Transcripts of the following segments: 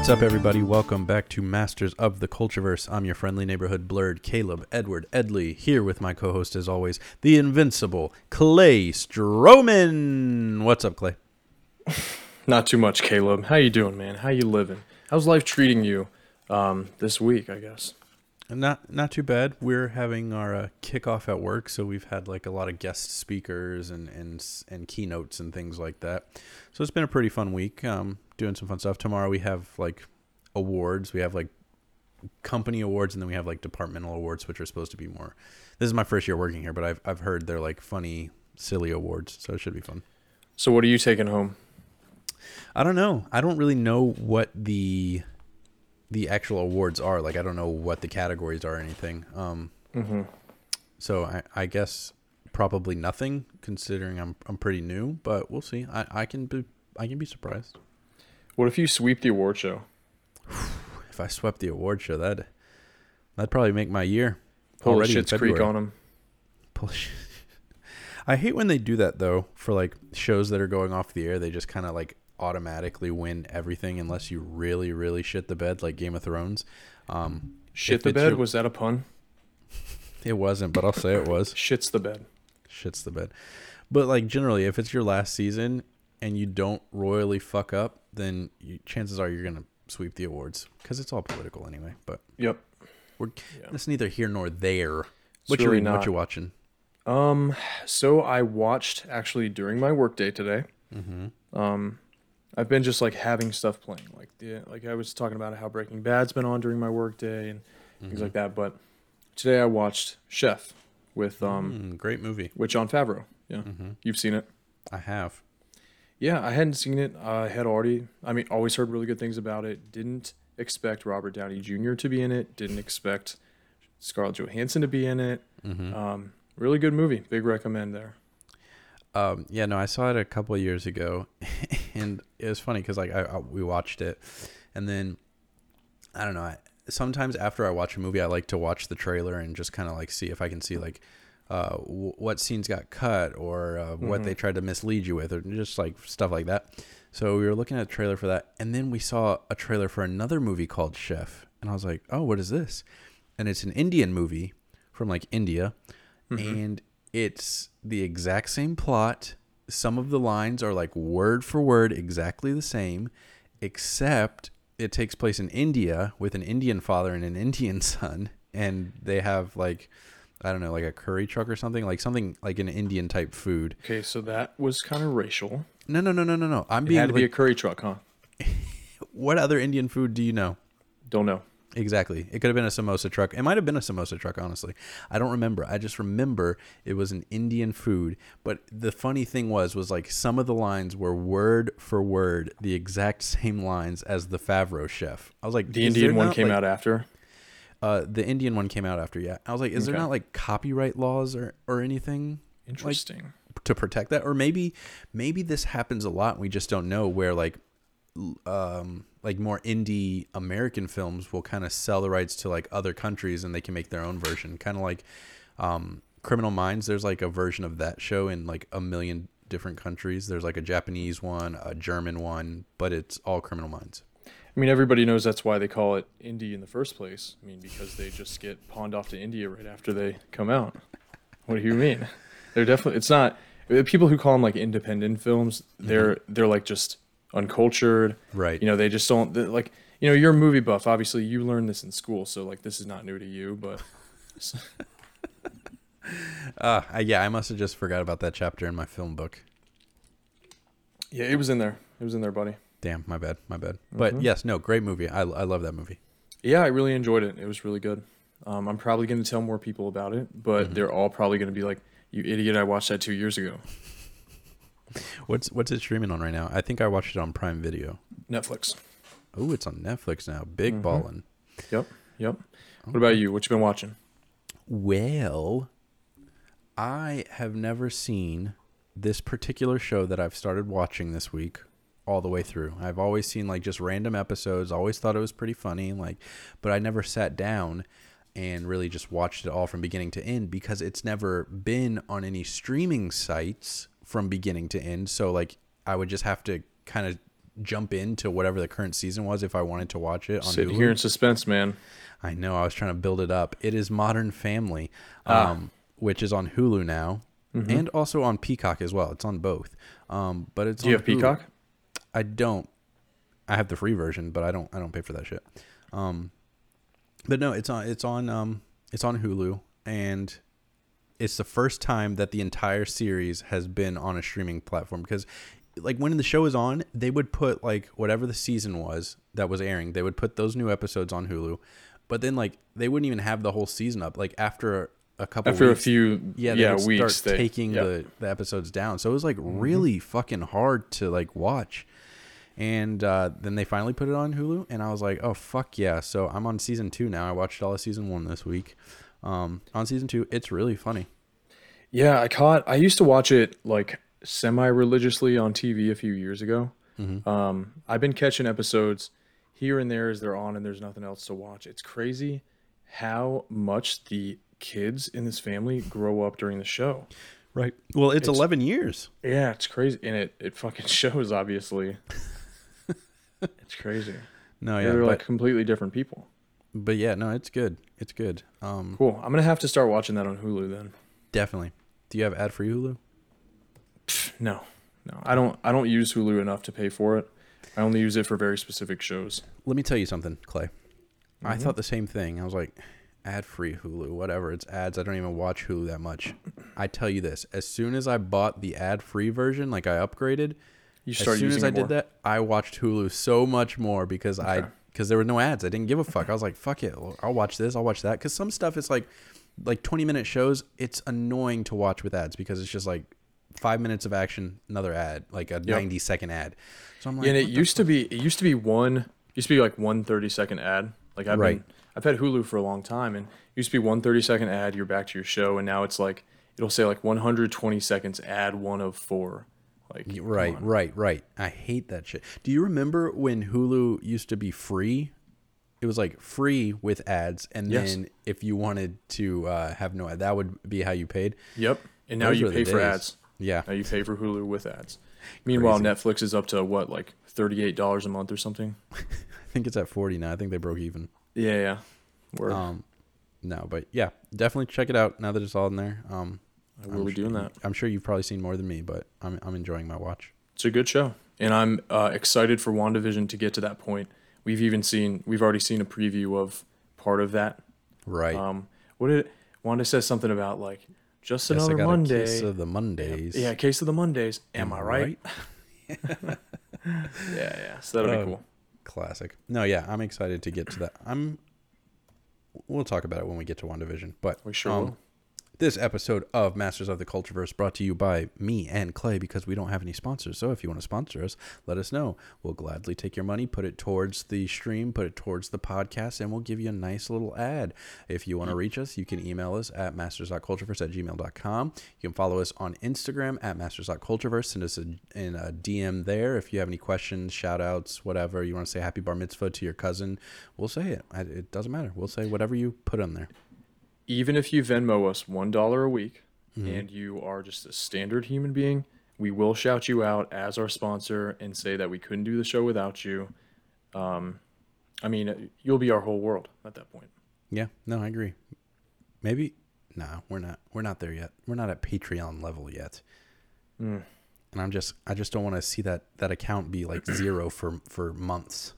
What's up, everybody? Welcome back to Masters of the Cultureverse. I'm your friendly neighborhood blurred Caleb Edward Edley, here with my co-host, as always, the invincible Clay Stroman. What's up, Clay? Not too much, Caleb. How you doing, man? How you living? How's life treating you um, this week? I guess. Not not too bad. We're having our uh, kickoff at work, so we've had like a lot of guest speakers and and and keynotes and things like that. So it's been a pretty fun week. Um, doing some fun stuff. Tomorrow we have like awards. We have like company awards, and then we have like departmental awards, which are supposed to be more. This is my first year working here, but I've I've heard they're like funny, silly awards, so it should be fun. So what are you taking home? I don't know. I don't really know what the the actual awards are. Like I don't know what the categories are or anything. Um, Mm-hmm. so I, I guess probably nothing, considering I'm I'm pretty new. But we'll see. I, I can be I can be surprised What if you sweep the award show? if I swept the award show. That that'd probably make my year. Pull already Schitt's Creek on them. Pull- I hate when they do that though. For like shows that are going off the air, they just kind of like automatically win everything unless you really really shit the bed, like Game of Thrones. Um, Shit the bed? your- Was that a pun? It wasn't, but I'll say it was. Shits the bed. Shits the bed. But like generally, if it's your last season and you don't royally fuck up, then you, chances are you're gonna sweep the awards because it's all political anyway. But Yep. we're Yeah. that's neither here nor there. It's What you really reading? What you watching? Um. So I watched actually during my workday today. Mm-hmm. Um, I've been just like having stuff playing, like the like I was talking about how Breaking Bad's been on during my workday and Mm-hmm. things like that. But today I watched Chef with um Mm, great movie. with Jon Favreau. Yeah, Mm-hmm. you've seen it. I have. Yeah, I hadn't seen it. I had already, I mean, always heard really good things about it. Didn't expect Robert Downey Jr. to be in it. Didn't expect Scarlett Johansson to be in it. Mm-hmm. Um, really good movie. Big recommend there. Um, yeah, no, I saw it a couple of years ago, and it was funny because like I, I we watched it, and then I don't know. I, sometimes after I watch a movie, I like to watch the trailer and just kind of like see if I can see like uh, w- what scenes got cut or uh, what Mhm. they tried to mislead you with, or just like stuff like that. So we were looking at a trailer for that, and then we saw a trailer for another movie called Chef, and I was like, "Oh, what is this?" And it's an Indian movie from like India, Mhm. and it's the exact same plot. Some of the lines are like word for word exactly the same, except it takes place in India with an Indian father and an Indian son, and they have like I don't know, like a curry truck or something, like something like an Indian type food. Okay, so that was kind of racial. No, no, no, no, no, no. I'm It being had to be a curry truck, huh? what other Indian food do you know? Don't know. Exactly. It could have been a samosa truck. It might have been a samosa truck, honestly. I don't remember. I just remember it was an Indian food. But the funny thing was, was like some of the lines were word for word the exact same lines as the Favreau chef. I was like, The is there Indian one not, came like- out after. Uh, the Indian one came out after. Yeah. I was like, is there not like copyright laws or or anything Interesting. to protect that or maybe maybe this happens a lot and we just don't know where like um like more indie american films will kind of sell the rights to like other countries and they can make their own version kind of like um criminal minds there's like a version of that show in like a million different countries there's like a japanese one a german one but it's all criminal minds I mean, everybody knows that's why they call it indie in the first place. I mean, because they just get pawned off to India right after they come out. What do you mean? They're definitely. It's not people who call them like independent films. They're they're like just uncultured. right You know, they just don't like. You know, you're a movie buff. Obviously, you learned this in school, so like this is not new to you. But uh I, yeah i must have just forgot about that chapter in my film book yeah, it was in there. It was in there, buddy. damn my bad my bad but Mhm. yes no great movie i, I love that movie Yeah, I really enjoyed it. It was really good. Um, I'm probably going to tell more people about it, but Mhm. they're all probably going to be like, "You idiot! I watched that two years ago." What's what's it streaming on right now? I think I watched it on Prime Video. Netflix. Oh, it's on Netflix now. Big Mhm. ballin'. Yep. Yep. What about you? What you been watching? Well, I have never seen this particular show that I've started watching this week all the way through. I've always seen like just random episodes, always thought it was pretty funny, like but I never sat down and really just watched it all from beginning to end because it's never been on any streaming sites from beginning to end. So like I would just have to kind of jump into whatever the current season was if I wanted to watch it on Sitting Hulu. here in suspense, man. I know. I was trying to build it up. It is Modern Family, Ah. um, which is on Hulu now, Mm-hmm. and also on Peacock as well. It's on both. Um, but it's Do you on have Hulu. Peacock? I don't. I have the free version, but I don't. I don't pay for that shit. Um, but no, it's on. It's on. Um, it's on Hulu, and it's the first time that the entire series has been on a streaming platform because like when the show is on they would put like whatever the season was that was airing they would put those new episodes on hulu but then like they wouldn't even have the whole season up like after a couple After weeks, a few yeah, yeah, weeks, start they, taking yeah. the, the episodes down. So it was like really fucking hard to like watch. And uh, then they finally put it on Hulu, and I was like, "Oh fuck yeah!" So I'm on season two now. I watched all of season one this week. Um, on season two, it's really funny. Yeah, I caught. I used to watch it like semi-religiously on TV a few years ago. Mhm. Um, I've been catching episodes here and there as they're on, and there's nothing else to watch. It's crazy how much the kids in this family grow up during the show. Right. Well, it's, It's- 11 years. Yeah, it's crazy, and it it fucking shows. Obviously, it's crazy. No, yeah, They're but, like completely different people. But yeah, no, it's good. It's good. Um, Cool. I'm gonna have to start watching that on Hulu then. definitely. Do you have ad-free Hulu? No, no, I don't. I don't use Hulu enough to pay for it. I only use it for very specific shows. Let me tell you something, Clay. I Mhm. thought the same thing. I was like, ad free Hulu, whatever. It's ads. I don't even watch Hulu that much. I tell you this: as soon as I bought the ad free version, like I upgraded, You as start soon as I it did that, I watched Hulu so much more because I Okay. Because there were no ads. I didn't give a fuck. I was like, fuck it, I'll watch this. I'll watch that. Because some stuff is like like twenty minute shows. It's annoying to watch with ads because it's just like five minutes of action, another ad, like a ninety second ad. So I'm like, Yeah, and it used to be. It used to be one. Used to be like one 30 second ad. Like I've Right. been. I've had Hulu for a long time, and it used to be one 30 second ad. You're back to your show, and now it's like it'll say like 120 seconds ad one of four. Like Right, right, right. I hate that shit. Do you remember when Hulu used to be free? It was like free with ads, and Yes. then if you wanted to uh, have no ad, that would be how you paid. Yep. And now Those you pay for ads. Yeah, Now you pay for Hulu with ads. Meanwhile, Crazy. Netflix is up to what, like thirty-eight dollars a month or something. I think it's at forty now. I think they broke even. Yeah, yeah. Word. Um, no, but yeah, definitely check it out now that it's all in there. Um, I will I'm be sure- doing that. I'm sure you've probably seen more than me, but I'm I'm enjoying my watch. It's a good show, and I'm uh, excited for WandaVision to get to that point. We've even seen, we've already seen a preview of part of that. Right. Um, what did Wanda says something about like just another a Monday? case of the Mondays. Yeah, case of the Mondays. Am, I right? Yeah, yeah. So that'll Uh, be cool. Classic. No, yeah, I'm excited to get to that. I'm. We'll talk about it when we get to WandaVision, but We sure um, will. This episode of Masters of the Cultureverse brought to you by me and Clay because we don't have any sponsors. So if you want to sponsor us, let us know. We'll gladly take your money, put it towards the stream, put it towards the podcast, and we'll give you a nice little ad. If you want to reach us, you can email us at masters.cultureverse at gmail.com. You can follow us on Instagram at masters.cultureverse. Send us a, in a DM there. If you have any questions, shout outs, whatever, you want to say happy bar mitzvah to your cousin, we'll say it. It doesn't matter. We'll say whatever you put on there. Even if you Venmo us one dollar a week, Mhm. and you are just a standard human being, we will shout you out as our sponsor and say that we couldn't do the show without you. Um, I mean, you'll be our whole world at that point. Yeah, no, I agree. Maybe no, we're not. We're not there yet. We're not at Patreon level yet. Mm. And I'm just, I just don't want to see that that account be like zero for for months.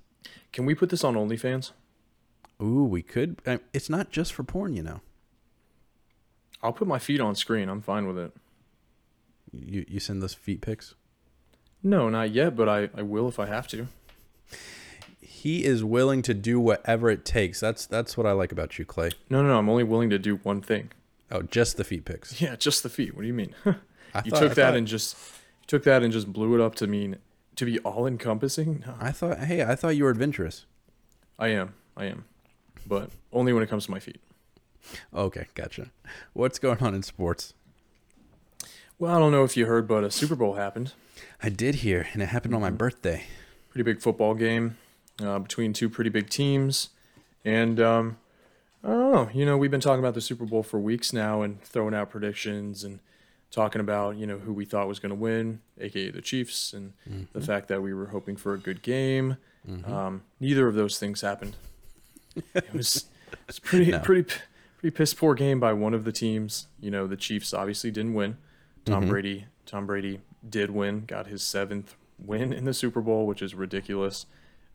Can we put this on OnlyFans? Ooh, we could. uh, It's not just for porn, you know. I'll put my feet on screen. I'm fine with it. You you send those feet pics. No, not yet, but I, I will if I have to. He is willing to do whatever it takes. That's that's what I like about you, Clay. No, no, no. I'm only willing to do one thing. Oh, just the feet pics. Yeah, just the feet. What do you mean? You thought- took I that thought- and just you took that and just blew it up to mean to be all encompassing. No, I thought. Hey, I thought you were adventurous. I am, I am, but only when it comes to my feet. Okay, gotcha. What's going on in sports? Well, I don't know if you heard, but a Super Bowl happened. I did hear, and it happened on my birthday. Pretty big football game uh, between two pretty big teams, and um, I don't know. You know, we've been talking about the Super Bowl for weeks now and throwing out predictions and talking about you know who we thought was going to win, aka the Chiefs, and the fact that we were hoping for a good game. Um, neither of those things happened. It was it's pretty No. pretty pretty piss poor game by one of the teams. You know, the Chiefs obviously didn't win. Tom Mhm. Brady Tom Brady did win, got his seventh win in the Super Bowl, which is ridiculous.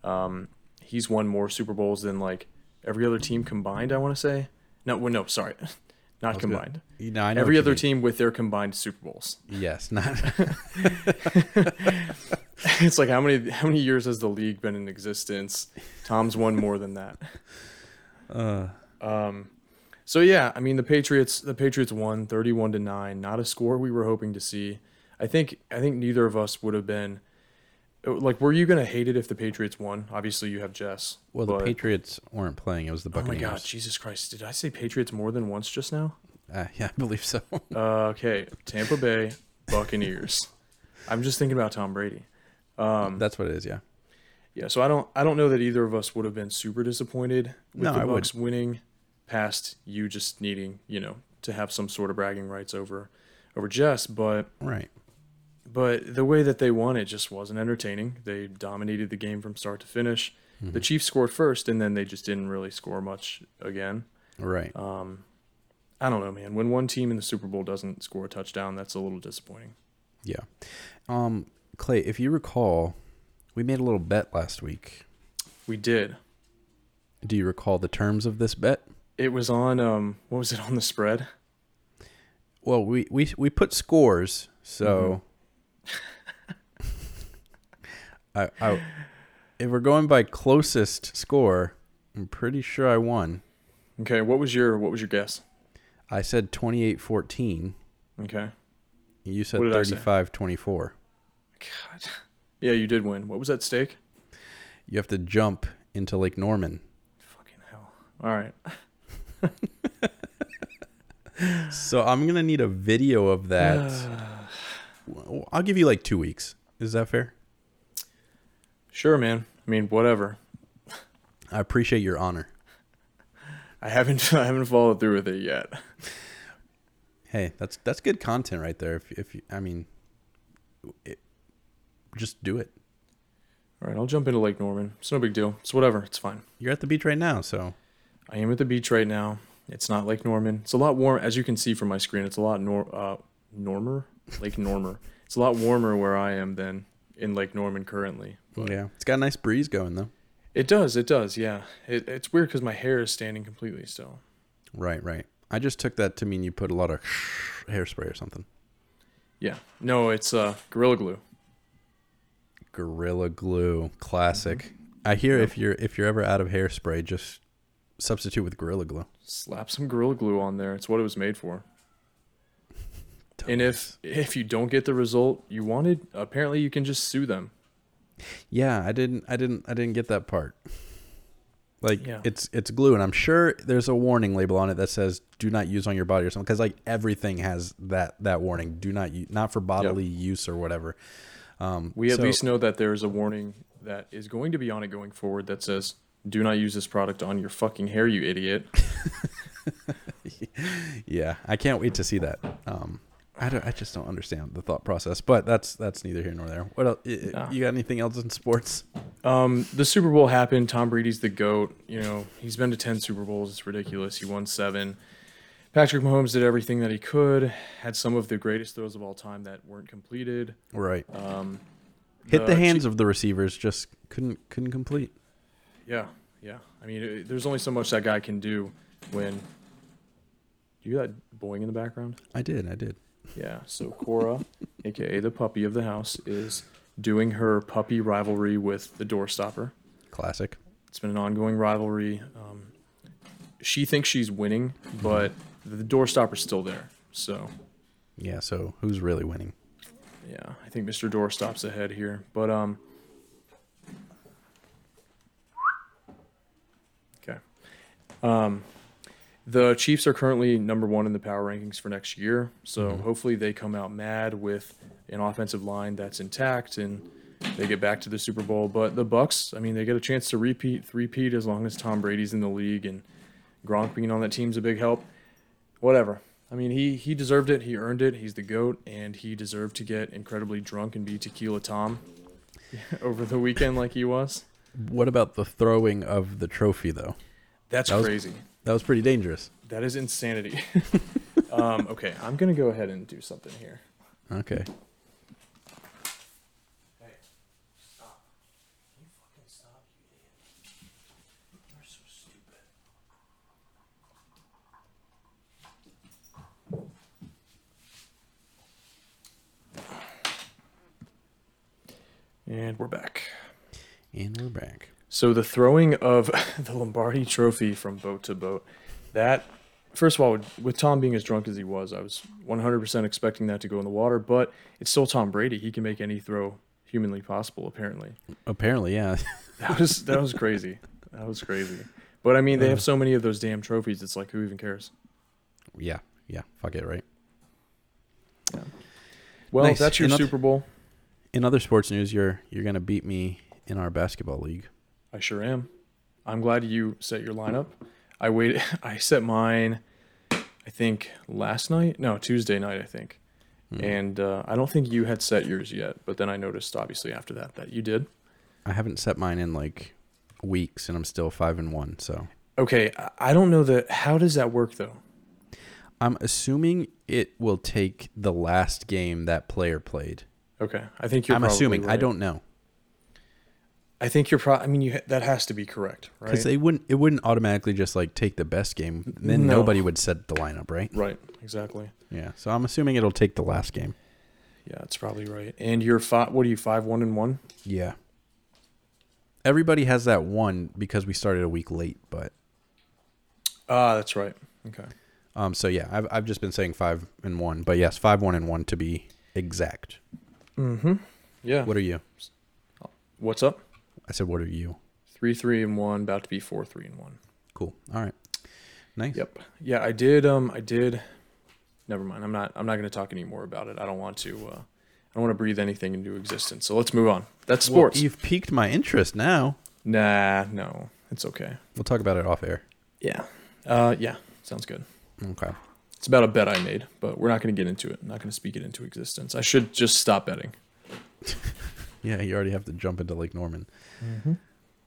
Um, he's won more Super Bowls than like every other team combined. I want to say no, well, no, sorry, not combined. Know, I know Every other team with their combined Super Bowls. Yes, not. it's like how many how many years has the league been in existence? Tom's won more than that. uh, Um, so yeah, I mean the Patriots the Patriots won 31 to 9, not a score we were hoping to see. I think I think neither of us would have been like were you going to hate it if the Patriots won? Obviously you have Jess. well, the but- Patriots weren't playing. It was the Buccaneers. Oh my god, Jesus Christ. Did I say Patriots more than once just now? Uh, yeah, I believe so. Uh, okay, Tampa Bay Buccaneers. I'm just thinking about Tom Brady. Um, That's what it is. Yeah. Yeah, so I don't I don't know that either of us would have been super disappointed with No, the I would. Bucks winning past you just needing, you know, to have some sort of bragging rights over over Jess, but Right. but the way that they won it just wasn't entertaining. They dominated the game from start to finish. Mm-hmm. The Chiefs scored first and then they just didn't really score much again. Right. Um I don't know, man. When one team in the Super Bowl doesn't score a touchdown, that's a little disappointing. Yeah. Um, Clay, if you recall, we made a little bet last week. We did. Do you recall the terms of this bet? It was on um what was it on the spread? Well, we we we put scores, so I, I if we're going by closest score, I'm pretty sure I won. Okay, what was your what was your guess? I said 28-14. Okay. You said What did I say? 35-24. God. Yeah, you did win. What was at stake? You have to jump into Lake Norman. Fucking hell. All right. So I'm going to need a video of that. I'll give you like 2 weeks. Is that fair? Sure, man. I mean, whatever. I appreciate your honor. I haven't I haven't followed through with it yet. Hey, that's that's good content right there. If if you, I mean, it, just do it. All right, I'll jump into Lake Norman. It's no big deal. It's whatever. It's fine. You're at the beach right now, so I am at the beach right now. It's not Lake Norman. It's a lot warm, as you can see from my screen. It's a lot nor uh, Normer, Lake Normer. It's a lot warmer where I am than in Lake Norman currently. But yeah, it's got a nice breeze going though. It does. It does. Yeah. It, it's weird because my hair is standing completely still. Right, right. I just took that to mean you put a lot of hairspray or something. Yeah. No, it's uh, Gorilla Glue. Gorilla Glue, classic. I hear if you're if you're ever out of hairspray, just substitute with Gorilla Glue. Slap some Gorilla Glue on there. It's what it was made for. And if if you don't get the result you wanted, apparently you can just sue them. yeah, I didn't, I didn't, I didn't get that part. Like Yeah. it's it's glue, and I'm sure there's a warning label on it that says "Do not use on your body" or something. Because like everything has that that warning. Do not use, not for bodily use or whatever. Um, We at so- least know that there is a warning that is going to be on it going forward that says, "Do not use this product on your fucking hair, you idiot." yeah, I can't wait to see that. Um, I don't, I just don't understand the thought process, but that's that's neither here nor there. What else? Nah. You got anything else in sports? Um, the Super Bowl happened. Tom Brady's the goat. You know, he's been to ten Super Bowls. It's ridiculous. He won seven. Patrick Mahomes did everything that he could. Had some of the greatest throws of all time that weren't completed. Right. Um, Hit the Chi- hands of the receivers, just couldn't couldn't complete. Yeah, yeah. I mean, it, there's only so much that guy can do when. Do you that boing in the background? I did, I did. Yeah. So Cora, aka the puppy of the house, is doing her puppy rivalry with the doorstopper. Classic. It's been an ongoing rivalry. Um, she thinks she's winning, but the doorstopper's still there. So Yeah. So who's really winning? yeah, I think Mr. Doorstop's ahead here. But um. Okay. Um, the Chiefs are currently number one in the power rankings for next year. So Mhm. hopefully they come out mad with an offensive line that's intact and they get back to the Super Bowl. But the Bucks, I mean, they get a chance to repeat, three-peat as long as Tom Brady's in the league and Gronk being on that team's a big help. Whatever. I mean, he he deserved it. He earned it. He's the goat, and he deserved to get incredibly drunk and be Tequila Tom over the weekend, like he was. What about the throwing of the trophy though? That's That was- crazy. That was pretty dangerous. That is insanity. um, okay, I'm gonna go ahead and do something here. Okay. Hey, stop! You fucking stop, you idiot? You're so stupid. And we're back. And we're back. So the throwing of the Lombardi Trophy from boat to boat, that first of all, with, Tom being as drunk as he was, I was 100% expecting that to go in the water. But it's still Tom Brady; he can make any throw humanly possible. Apparently, Apparently, yeah. that was that was crazy. That was crazy. But I mean, they have uh. so many of those damn trophies. It's like, who even cares? yeah. Yeah. Fuck it, right? Well, Nice. that's your oth- Super Bowl. In other sports news, you're you're gonna beat me in our basketball league. I sure am. I'm glad you set your lineup. I waited. I set mine. I think last night. No, Tuesday night. I think. Hmm. And uh, I don't think you had set yours yet. But then I noticed, obviously, after that, that you did. I haven't set mine in like weeks, and I'm still five and one. So Okay, I- don't know that. How does that work though? I'm assuming it will take the last game that player played. Okay, I think you're. I'm assuming. I don't know I think you're. Pro- I mean, you ha- that has to be correct, right? because they wouldn't. It wouldn't automatically just like take the best game. Then No. nobody would set the lineup, right? right. Exactly. Yeah. So I'm assuming it'll take the last game. Yeah, that's probably right. And you're five. What are you? Five, one, and one. Yeah. Everybody has that one because we started a week late, but Ah, that's right. Okay. um. So yeah, I've I've just been saying five and one, but yes, five one and one to be exact. Mm-hmm. Yeah. What are you? What's up? I said, what are you? Three, three, and one. About to be four, three, and one. Cool. All right. Nice. Yep. Yeah, I did. Um, I did. Never mind. I'm not. I'm not going to talk anymore about it. I don't want to. Uh, I don't want to breathe anything into existence. So let's move on. That's Well, sports. you've piqued my interest now. nah, no, it's okay. We'll talk about it off air. Yeah. Uh, yeah. Sounds good. Okay. It's about a bet I made, but we're not going to get into it. I'm not going to speak it into existence. I should just stop betting. Yeah, you already have to jump into Lake Norman.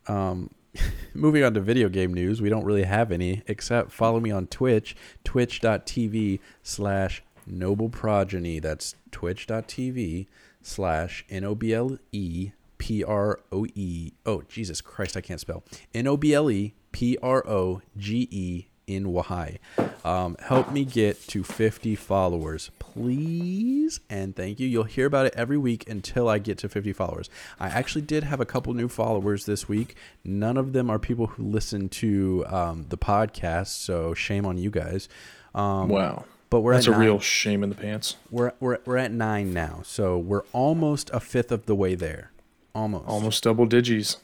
Um, moving on to video game news, we don't really have any except follow me on Twitch, twitch.tv slash noble progeny. That's twitch.tv slash N O B L E P R O E. Oh, Jesus Christ, I can't spell. N O B L E P R O G E in Wahai. Um, help me get to 50 followers, please. And thank you. You'll hear about it every week until I get to 50 followers. I actually did have a couple new followers this week. None of them are people who listen to um, the podcast, so shame on you guys. Um, Wow. But we're That's at a nine- real shame in the pants. we're, we're we're at nine now, so we're almost a fifth of the way there. Almost. Almost double digits.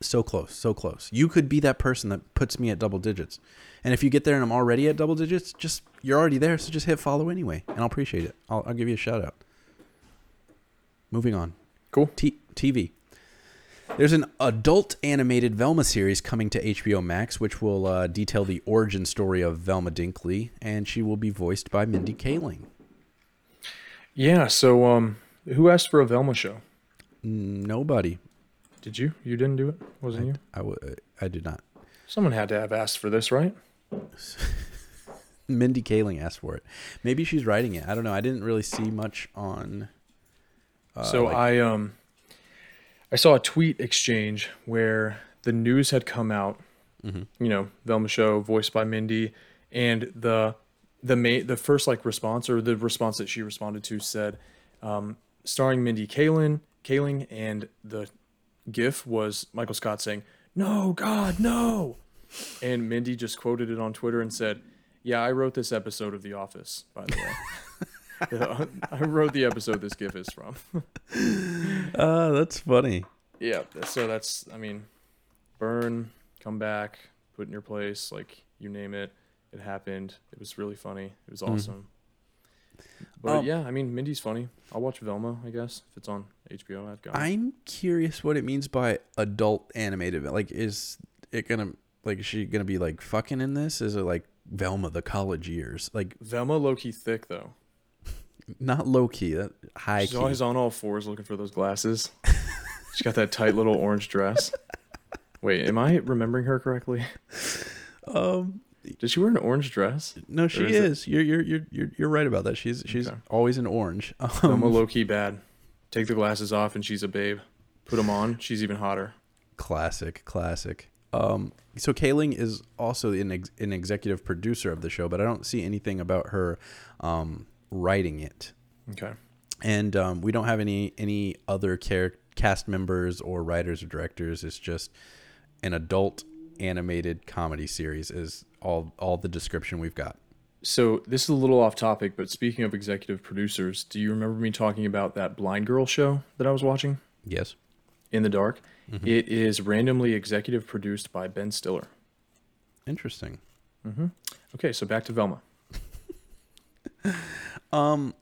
So close, so close. You could be that person that puts me at double digits. And if you get there and I'm already at double digits, just you're already there, so just hit follow anyway, and I'll appreciate it. I'll, I'll give you a shout out. Moving on. Cool. T- TV. There's an adult animated Velma series coming to HBO Max, which will uh, detail the origin story of Velma Dinkley, and she will be voiced by Mindy Kaling. Yeah. So, um, who asked for a Velma show? Nobody. Did you? You didn't do it? Wasn't you? I, w- I did not. Someone had to have asked for this, right? Mindy Kaling asked for it. Maybe she's writing it. I don't know. I didn't really see much on. Uh, so like- I um I saw a tweet exchange where the news had come out, Mhm. you know, Velma show voiced by Mindy and the the ma- the first like response or the response that she responded to said um, starring Mindy Kaling, Kaling and the gif was Michael Scott saying, "No, God, no." And Mindy just quoted it on Twitter and said, "Yeah, I wrote this episode of The Office, by the way." I wrote the episode this gif is from. Uh, that's funny. Yeah, so that's I mean, burn, come back, put in your place, like you name it. It happened. It was really funny. It was awesome. But Um, yeah, I mean, Mindy's funny. I'll watch Velma, I guess, if it's on HBO. I've got. it. I'm curious what it means by adult animated. Like, is it gonna like is she gonna be like fucking in this? Is it like Velma the college years. Like Velma low key thick though. not low key, that high She's key. always on all fours looking for those glasses. She's got that tight little orange dress. Wait, am I remembering her correctly? um Did she wear an orange dress? no, she is it- is. You're you're you're you're you're right about that. She's she's Okay. always in orange. Velma Um, low key bad. Take the glasses off and she's a babe. Put them on, she's even hotter. classic, classic. Um so Kaling is also an ex- an executive producer of the show, but I don't see anything about her um writing it. Okay. and um, we don't have any any other char- cast members or writers or directors. It's just an adult animated comedy series. Is all all the description we've got. So this is a little off topic, but speaking of executive producers, do you remember me talking about that blind girl show that I was watching Yes. In the dark? It is randomly executive produced by Ben Stiller. Interesting. Okay, so back to Velma. Um.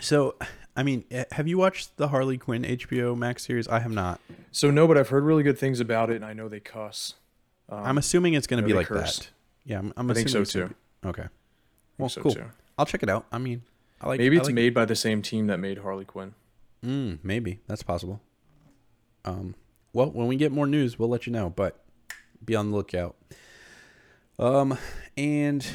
So, I mean, eh, have you watched the Harley Quinn HBO Max series? I have not. So no, but I've heard really good things about it, and I know they cuss. Um, I'm assuming it's going to be like curse. that. Yeah, I'm, I'm I think assuming so too. be- okay. Well, so cool. too. I'll check it out. I mean, I like. Maybe it's like- made by the same team that made Harley Quinn. Mm, maybe that's possible. Um, well, when we get more news, we'll let you know. But be on the lookout. Um, and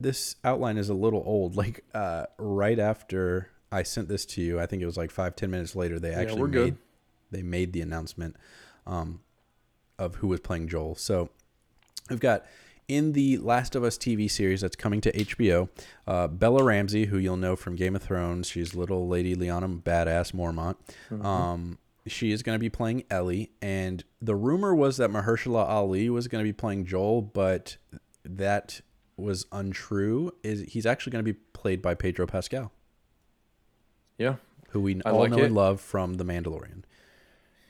this outline is a little old. Like, uh, right after I sent this to you, I think it was like five ten minutes later. They actually we're made good. they made the announcement, um, of who was playing Joel. So we've got in the Last of Us TV series that's coming to HBO, uh, Bella Ramsey, who you'll know from Game of Thrones. She's little Lady Lyanna Badass Mormont. Um, she is going to be playing Ellie, and the rumor was that Mahershala Ali was going to be playing Joel, but that was untrue. Is he's actually going to be played by Pedro Pascal, Yeah, who we I all like know it. and love from The Mandalorian.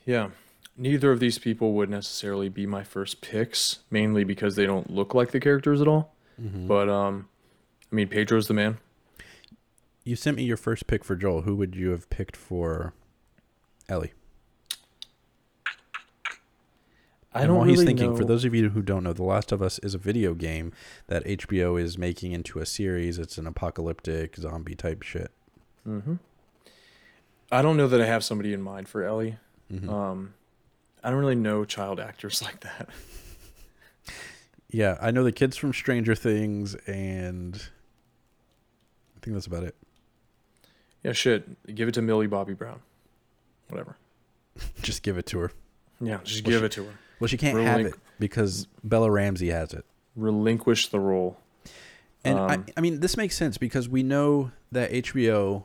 yeah. Neither of these people would necessarily be my first picks, mainly because they don't look like the characters at all. Mm-hmm. But um, I mean, Pedro's the man. You sent me your first pick for Joel. Who would you have picked for Ellie? I And don't while really he's thinking, know. for those of you who don't know, The Last of Us is a video game that HBO is making into a series. It's an apocalyptic zombie type shit. hmm I don't know that I have somebody in mind for Ellie. Mhm. Um, I don't really know child actors like that. yeah, I know the kids from Stranger Things, and I think that's about it. Yeah, shit. Give it to Millie Bobby Brown. Whatever. Just give it to her. Yeah, just Well, give she- it to her. Well, she can't have it because Bella Ramsey has it. Relinquish the role. And Um, I, I mean, this makes sense because we know that HBO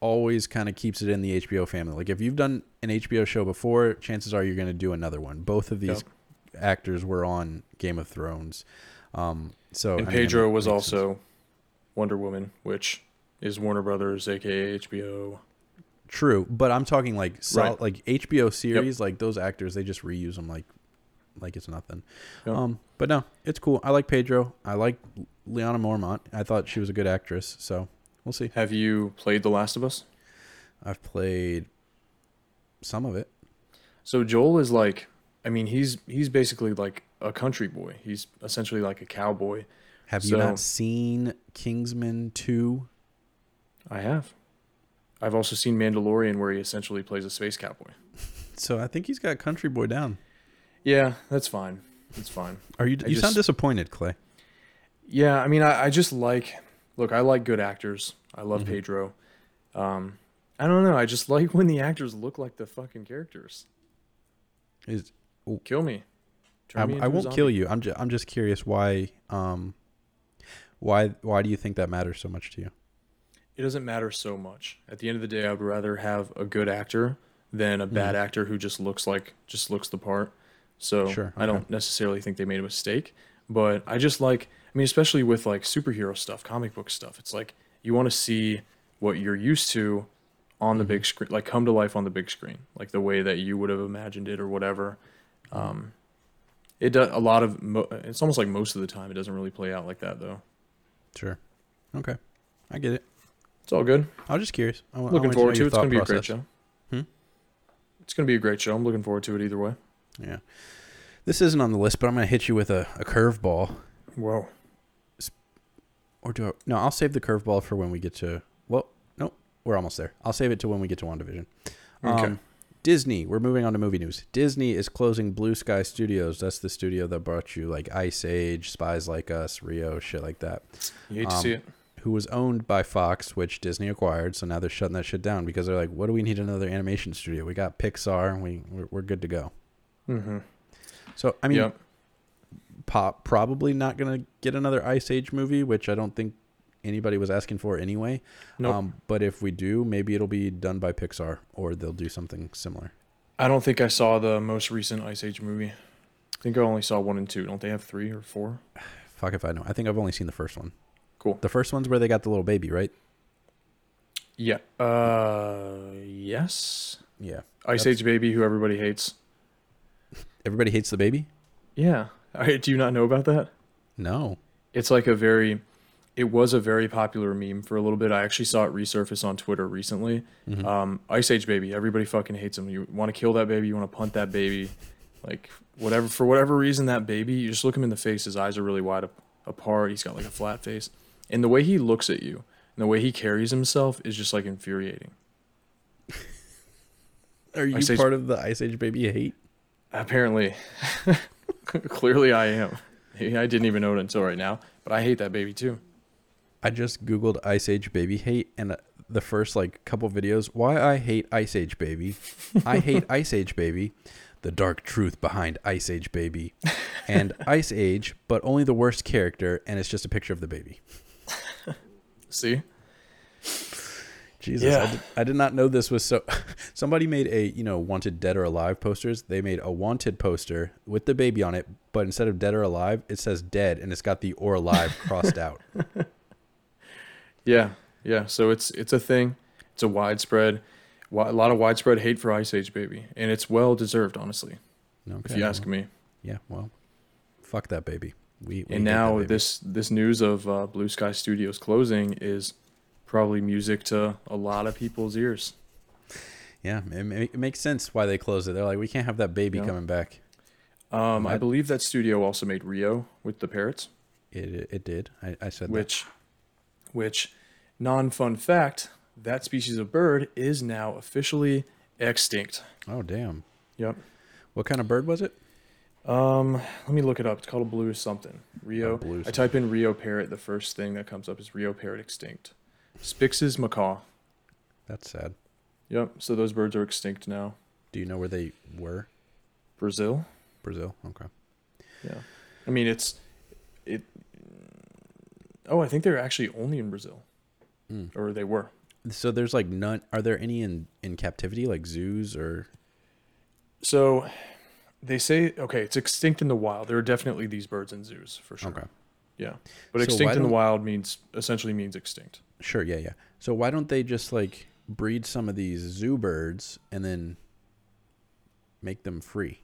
always kind of keeps it in the HBO family. Like, if you've done an HBO show before, chances are you're going to do another one. Both of these Yep. actors were on Game of Thrones. Um, so and I mean, Pedro was makes sense. also Wonder Woman, which is Warner Brothers, aka HBO. True, but I'm talking like sol- Right. like HBO series, like those actors, they just reuse them like like it's nothing. Yep. Um, but no, it's cool. I like Pedro. I like Lyanna Mormont. I thought she was a good actress. So we'll see. Have you played The Last of Us? I've played some of it. So Joel is like, I mean, he's he's basically like a country boy. He's essentially like a cowboy. Have you not seen Kingsman 2? I have. I've also seen Mandalorian, where he essentially plays a space cowboy. So I think he's got Country Boy down. Yeah, that's fine. That's fine. Are you I you sound disappointed, Clay? Yeah, I mean, I, I just like, look, I like good actors. I love Mhm. Pedro. Um, I don't know. I just like when the actors look like the fucking characters. Is Kill me. I, me I won't kill you. I'm just I'm just curious why um why why do you think that matters so much to you? It doesn't matter so much. At the end of the day, I would rather have a good actor than a bad Mhm. actor who just looks like just looks the part. So Sure, I don't necessarily think they made a mistake, but I just like I mean, especially with like superhero stuff, comic book stuff. It's like you want to see what you're used to on the big screen, like come to life on the big screen, like the way that you would have imagined it or whatever. Um, it does a lot of. Mo- it's almost like most of the time it doesn't really play out like that though. Sure. Okay. I get it. It's all good. I was just curious. I, wa- I looking forward know to it. It's gonna be a great show. Hmm? It's going to be a great show. I'm looking forward to it either way. Yeah. This isn't on the list, but I'm going to hit you with a, a curveball. Whoa. Or do I? No, I'll save the curveball for when we get to. Well, no, we're almost there. I'll save it to when we get to WandaVision. Okay. Um, Disney. We're moving on to movie news. Disney is closing Blue Sky Studios. That's the studio that brought you like Ice Age, Spies Like Us, Rio, shit like that. You hate to Um, see it. Who was owned by Fox, which Disney acquired. So now they're shutting that shit down because they're like, what do we need another animation studio? We got Pixar. We we're, we're good to go. Mm-hmm. So I mean, yep. pop probably not gonna get another Ice Age movie, which I don't think anybody was asking for anyway. Nope. Um, but if we do, maybe it'll be done by Pixar or they'll do something similar. I don't think I saw the most recent Ice Age movie. I think I only saw one and two. Don't they have three or four? Fuck if I know. I think I've only seen the first one. Cool. The first one's where they got the little baby, right? Yeah. Uh, yes. Yeah. Ice That's- Age Baby, who everybody hates. Everybody hates the baby? Yeah. I, do you not know about that? No. It's like a very, it was a very popular meme for a little bit. I actually saw it resurface on Twitter recently. Mhm. Um, Ice Age Baby, everybody fucking hates him. You want to kill that baby, you want to punt that baby, like whatever for whatever reason that baby. You just look him in the face. His eyes are really wide ap- apart. He's got like a flat face, and the way he looks at you and the way he carries himself is just like infuriating. Are you Ice Age- part of the Ice Age baby hate? Apparently, clearly I am. I didn't even know it until right now, but I hate that baby too. I just googled Ice Age baby hate and uh, the first like couple videos why I hate Ice Age baby. I hate Ice Age baby. The dark truth behind Ice Age baby and Ice Age, but only the worst character and it's just a picture of the baby. See? Jesus, I, did, I did not know this was so. Somebody made a you know wanted dead or alive posters. They made a wanted poster with the baby on it, but instead of dead or alive, it says dead and it's got the or alive crossed out. Yeah, yeah. So it's it's a thing. It's a widespread, a lot of widespread hate for Ice Age Baby, and it's well deserved, honestly, Okay, if you ask me. Yeah, well, fuck that baby. We, we And hate that now this this news of uh, Blue Sky Studios closing is probably music to a lot of people's ears. Yeah, it, ma- it makes sense why they closed it. They're like, we can't have that baby Yeah. coming back. Um, I believe that studio also made Rio with the parrots, It it, did. I, I said which, which, non fun fact, that species of bird is now officially extinct. Oh damn! Yep. What kind of bird was it? Um, let me look it up. It's called a blue something. Rio. Blue I type in Rio parrot. The first thing that comes up is Rio parrot extinct. Spix's macaw. That's sad. Yep. So those birds are extinct now. Do you know where they were? Brazil. Brazil. Okay. Yeah. I mean, it's it. Oh, I think they're actually only in Brazil, Hmm. or they were. So there's like none. Are there any in in captivity, like zoos or? So they say okay, it's extinct in the wild. There are definitely these birds in zoos for sure. Okay. Yeah, but So extinct in the wild means essentially means extinct. Sure. Yeah. Yeah. So why don't they just like breed some of these zoo birds and then make them free?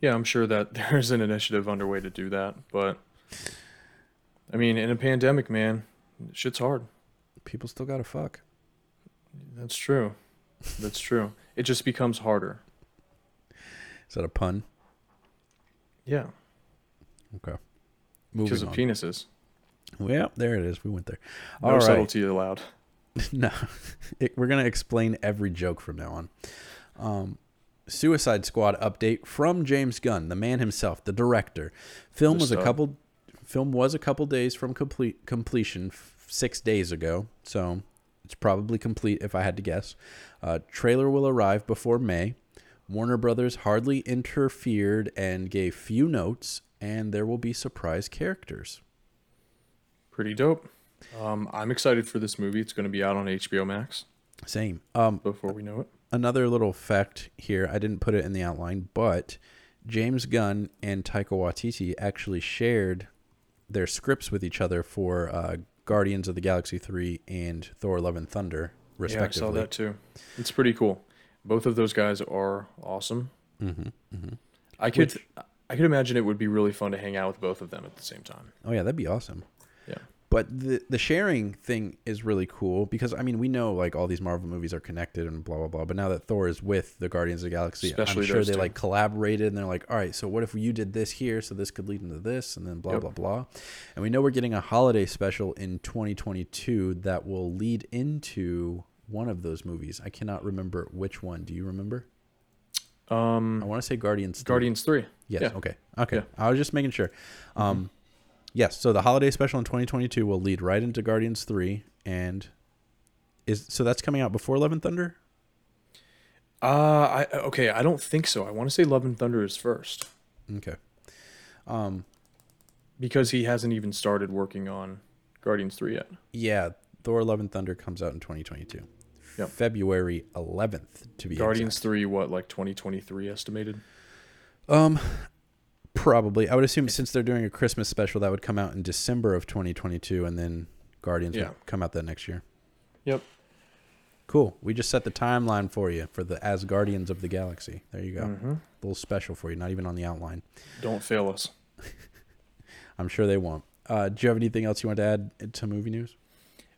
Yeah, I'm sure that there's an initiative underway to do that, but I mean, in a pandemic, man, shit's hard. People still gotta fuck. That's true. That's true. It just becomes harder. Is that a pun? Yeah, Okay. because of on. penises. Well, there it is. We went there. No All right. subtlety allowed. no, it, we're gonna explain every joke from now on. Um, Suicide Squad update from James Gunn, the man himself, the director. Film The was a stud. couple. Film was a couple days from complete completion, f- six days ago. So it's probably complete if I had to guess. Uh, trailer will arrive before May. Warner Brothers hardly interfered and gave few notes, and there will be surprise characters. Pretty dope. Um, I'm excited for this movie. It's going to be out on HBO Max Same. Um, before we know it. another little fact here. I didn't put it in the outline, but James Gunn and Taika Waititi actually shared their scripts with each other for uh, Guardians of the Galaxy 3 and Thor Love and Thunder, respectively. Yeah, I saw that too. It's pretty cool. Both of those guys are awesome. Mm-hmm, hmm I could, I could imagine it would be really fun to hang out with both of them at the same time. Oh, yeah, that'd be awesome. Yeah. But the the sharing thing is really cool because I mean we know like all these Marvel movies are connected and blah blah blah. But now that Thor is with the Guardians of the Galaxy, Especially I'm sure they two. like collaborated and they're like, all right, so what if you did this here, so this could lead into this, and then blah Yep. blah blah. And we know we're getting a holiday special in 2022 that will lead into one of those movies. I cannot remember which one. Do you remember? Um, I want to say Guardians. 3. Guardians three. Yes. Yeah. Okay. Okay. Yeah. I was just making sure. Um, yes. So the holiday special in 2022 will lead right into Guardians 3, and is so that's coming out before Love and Thunder. Uh, I okay. I don't think so. I want to say Love and Thunder is first Okay. Um. because he hasn't even started working on Guardians three yet. Yeah. Thor: Love and Thunder comes out in 2022. Yep. February 11th to be Guardians exact. three, what like 2023 estimated? Um. Probably, I would assume since they're doing a Christmas special, that would come out in December of 2022, and then Guardians Yeah. would come out that next year. Yep. Cool. We just set the timeline for you for the As Guardians of the Galaxy. There you go. hmm little special for you, not even on the outline. Don't fail us. I'm sure they won't. Uh, do you have anything else you want to add to movie news?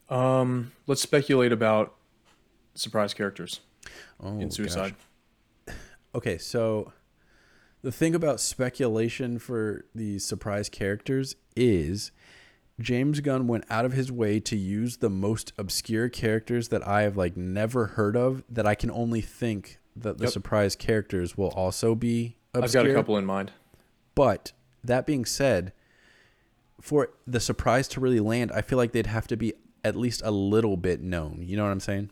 Um, let's speculate about surprise characters Oh, in Suicide. gosh. Okay, so the thing about speculation for the surprise characters is James Gunn went out of his way to use the most obscure characters that I have like never heard of that I can only think that the Yep. surprise characters will also be obscure. I've got a couple in mind. But that being said, for the surprise to really land, I feel like they'd have to be at least a little bit known. You know what I'm saying?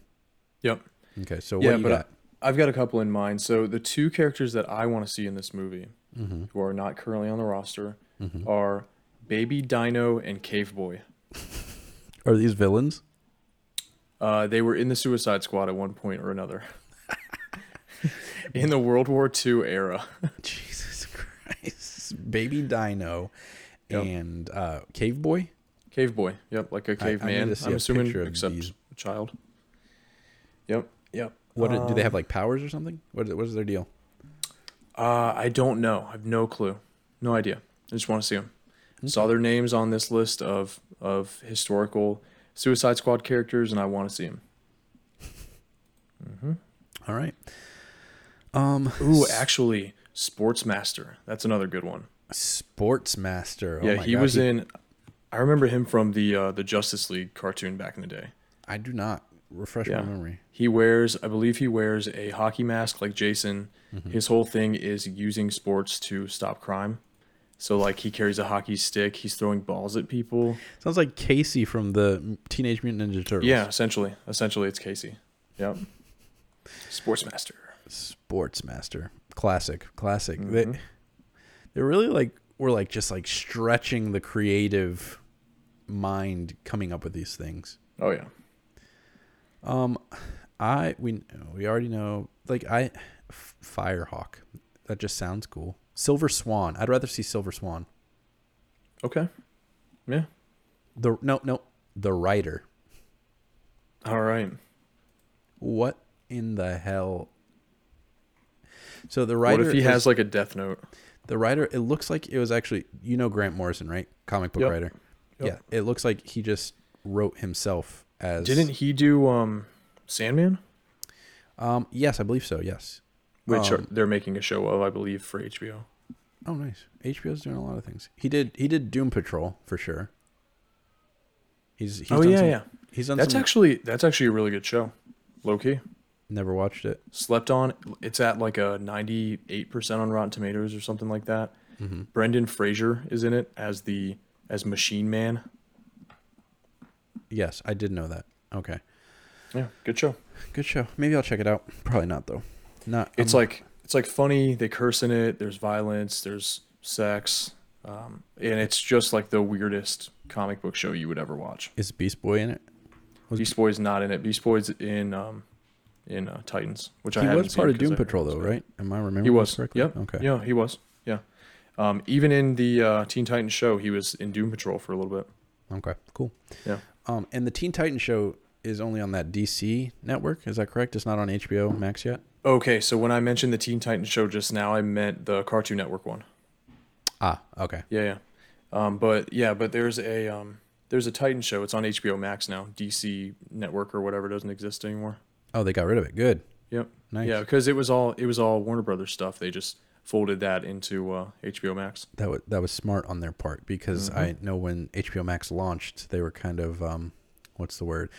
Yep. Okay, so Yeah, what do you but got? I've got a couple in mind. So the two characters that I want to see in this movie, Mm-hmm. who are not currently on the roster, Mhm. are Baby Dino and Cave Boy. Are these villains? Uh, they were in the Suicide Squad at one point or another. in the World War II era. Jesus Christ. Baby Dino Yep. and uh, Cave Boy? Cave Boy. Yep, like a caveman. to see I'm assuming, except these. a child. Yep. Yep. What do they have Um, like powers or something? What what is their deal? Uh, I don't know. I have no clue. No idea. I just want to see them. Saw their names on this list of of historical Suicide Squad characters, and I want to see them. Mhm. All right. Um Ooh, actually, Sportsmaster. That's another good one. Sportsmaster. Oh yeah, my he God, was in. I remember him from the uh, the Justice League cartoon back in the day. I do not refresh Yeah. my memory. He wears, I believe, he wears a hockey mask like Jason. Mm-hmm. His whole thing is using sports to stop crime. So like he carries a hockey stick. He's throwing balls at people. Sounds like Casey from the Teenage Mutant Ninja Turtles. Yeah, essentially, essentially, it's Casey. Yep. Sportsmaster. Sportsmaster. Classic. Classic. Mhm. They they really like were like just like stretching the creative mind coming up with these things. Oh yeah. Um I we we already know like I F- Firehawk. That just sounds cool. Silver Swan. I'd rather see Silver Swan. Okay. Yeah. The no no the writer. All right. What in the hell? So the What writer if he is- has like a Death Note? The writer, it looks like it was actually, you know, Grant Morrison, right? Comic book Yep. writer. Yep. Yeah, it looks like he just wrote himself as. Didn't he do um Sandman? Um. Yes, I believe so. Yes. Which are, Um, they're making a show of, I believe, for HBO. Oh, nice. HBO's doing a lot of things. He did. He did Doom Patrol for sure. He's. he's oh done yeah, some- yeah. He's done. That's some, actually that's actually a really good show. Low key. Never watched it. Slept on. It's at like a ninety eight percent on Rotten Tomatoes or something like that. hmm Brendan Fraser is in it as the as Machine Man. Yes, I did know that. Okay, Yeah, good show. good show. Maybe I'll check it out. Probably not though. Not. It's like it's like funny. They curse in it. There's violence. There's sex, um, and it's just like the weirdest comic book show you would ever watch. Is Beast Boy in it? Was- Beast Boy's not in it. Beast Boy's in um, in uh, Titans, which I he haven't was part of Doom Patrol though, right? Am I remembering? He was. correctly? Yep. Okay. Yeah, he was. Yeah. Um, even in the uh, Teen Titans show, he was in Doom Patrol for a little bit. Okay. Cool. Yeah. Um, and the Teen Titans show is only on that DC network. Is that correct? It's not on HBO Max yet. Okay, so when I mentioned the Teen Titans show just now, I meant the Cartoon Network one. Ah. Okay. Yeah, yeah. Um, but yeah, but there's a um, There's a Titan show. It's on HBO Max now. DC Network or whatever doesn't exist anymore. Oh, they got rid of it. Good. Yep. Nice. Yeah, because it was all it was all Warner Brothers stuff. They just folded that into uh, HBO Max. That was that was smart on their part because Mhm. I know when HBO Max launched, they were kind of um, what's the word,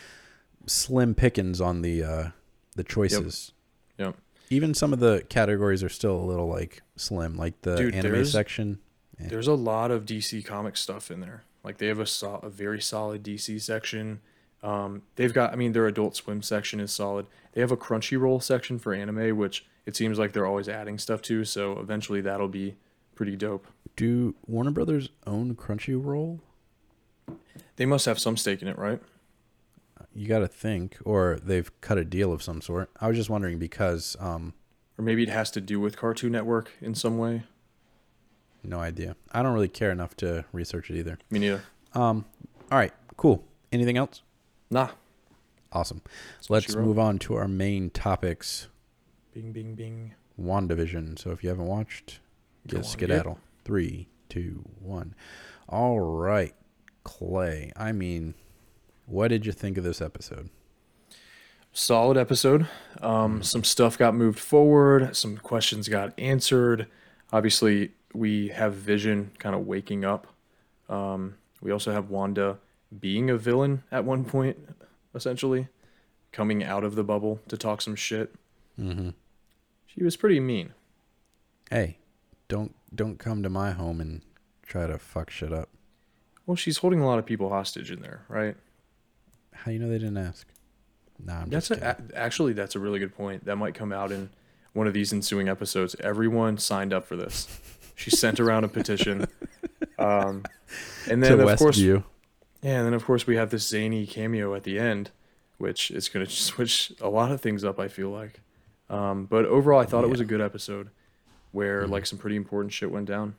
slim pickings on the uh, the choices. Yep. Even some of the categories are still a little like slim, like the Dude, anime there's- section. Yeah. There's a lot of DC comic stuff in there. Like they have a, sol- a very solid DC section. Um, they've got, I mean, their Adult Swim section is solid. They have a Crunchyroll section for anime, which it seems like they're always adding stuff to. So eventually that'll be pretty dope. Do Warner Brothers own Crunchyroll? They must have some stake in it, right? You got to think, or they've cut a deal of some sort. I was just wondering because um, Or maybe it has to do with Cartoon Network in some way. no idea. I don't really care enough to research it either. Me neither. Um, all right, cool. Anything else? Nah. Awesome. That's Let's move on to our main topics. Bing, bing, bing. WandaVision. So if you haven't watched, get skedaddle. Three, two, one. All right, Clay. I mean, what did you think of this episode? solid episode. Um, some stuff got moved forward, some questions got answered. Obviously, we have Vision kind of waking up. Um, we also have Wanda being a villain at one point, essentially, coming out of the bubble to talk some shit. Mm-hmm. She was pretty mean. Hey, don't don't come to my home and try to fuck shit up. Well, she's holding a lot of people hostage in there, right? How you know they didn't ask? Nah, I'm That's just a, actually that's a really good point. That might come out in one of these ensuing episodes. Everyone signed up for this. She sent around a petition. Um, and then to of course, Westview. yeah, and then of course we have this zany cameo at the end, which is going to switch a lot of things up. I feel like, um, but overall, I thought it was a good episode, where Mhm. like some pretty important shit went down.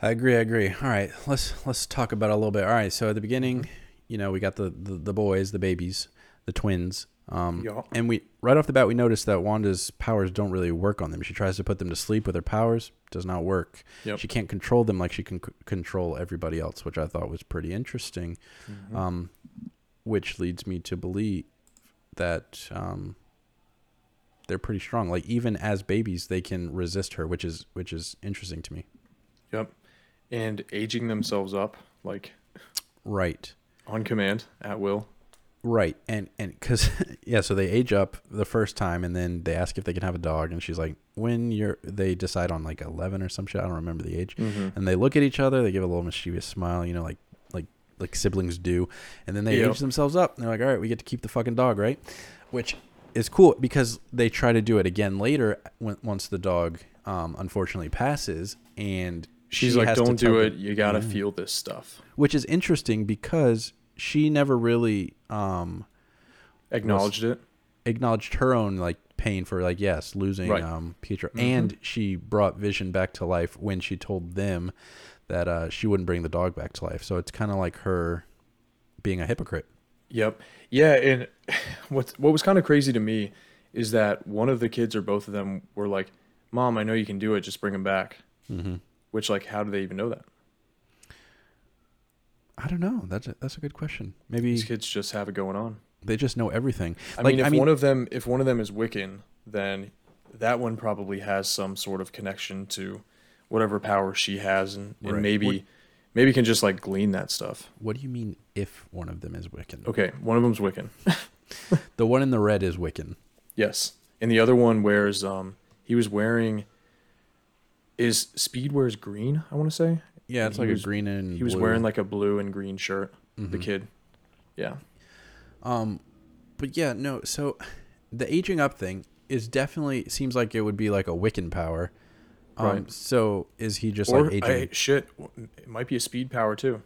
I agree. I agree. All right, let's let's talk about it a little bit. All right, so at the beginning, you know, we got the the, the boys, the babies, the twins. Um, Yeah. and we right off the bat we noticed that Wanda's powers don't really work on them. She tries to put them to sleep with her powers, does not work. Yep. She can't control them like she can c- control everybody else, which I thought was pretty interesting. Mhm. Um, which leads me to believe that um, they're pretty strong. Like even as babies, they can resist her, which is which is interesting to me. Yep, and aging themselves up like Right. On command at will. Right, and and because yeah, so they age up the first time, and then they ask if they can have a dog, and she's like, "When you're," they decide on like eleven or some shit. I don't remember the age, Mm-hmm. and they look at each other. They give a little mischievous smile, you know, like like like siblings do, and then they Yep. age themselves up. And they're like, "All right, we get to keep the fucking dog, right?" Which is cool because they try to do it again later when once the dog um, unfortunately passes, and She's she like, "Don't do it. You gotta Yeah. feel this stuff." which is interesting because she never really um Acknowledged it. acknowledged her own like pain for like yes losing Right. um Pietro Mhm. and she brought Vision back to life when she told them that uh she wouldn't bring the dog back to life. So it's kind of like her being a hypocrite. Yep. Yeah, and what what was kind of crazy to me is that one of the kids or both of them were like, "Mom, I know you can do it. Just bring him back." Mm-hmm. Which like, how do they even know that? I don't know. That's a, that's a good question. Maybe These kids just have it going on. they just know everything. I Like, mean, if I mean- one of them if one of them is Wiccan, then that one probably has some sort of connection to whatever power she has, and, and Right. maybe What- maybe can just like glean that stuff. What do you mean if one of them is Wiccan? Okay, one of them's Wiccan. The one in the red is Wiccan. Yes, and the other one wears um he was wearing. Is Speed wears green? I want to say Yeah, it's like was- a green and he was blue. wearing like a blue and green shirt. The Mhm. kid. Yeah. Um, but yeah, no. So the aging up thing is definitely seems like it would be like a Wiccan power. Um, Right. So is he just or like aging? I, shit, it might be a speed power too.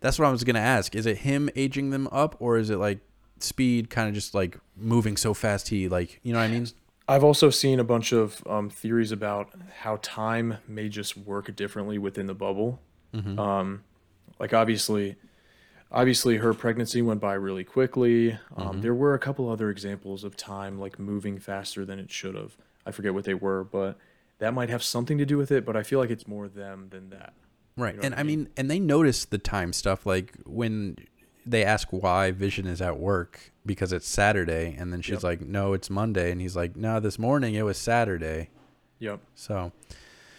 That's what I was gonna ask. Is it him aging them up, or is it like speed, kind of just like moving so fast he like you know what I mean? I've also seen a bunch of um, theories about how time may just work differently within the bubble. Mm-hmm. Um, like obviously, obviously her pregnancy went by really quickly. Um, Mhm. There were a couple other examples of time like moving faster than it should have. I forget what they were, but that might have something to do with it. But I feel like it's more them than that. Right. You know and I mean, and they noticed the time stuff. Like when they ask why Vision is at work because it's Saturday, and then she's Yep. like, "No, it's Monday," and he's like, "No, this morning it was Saturday." Yep. So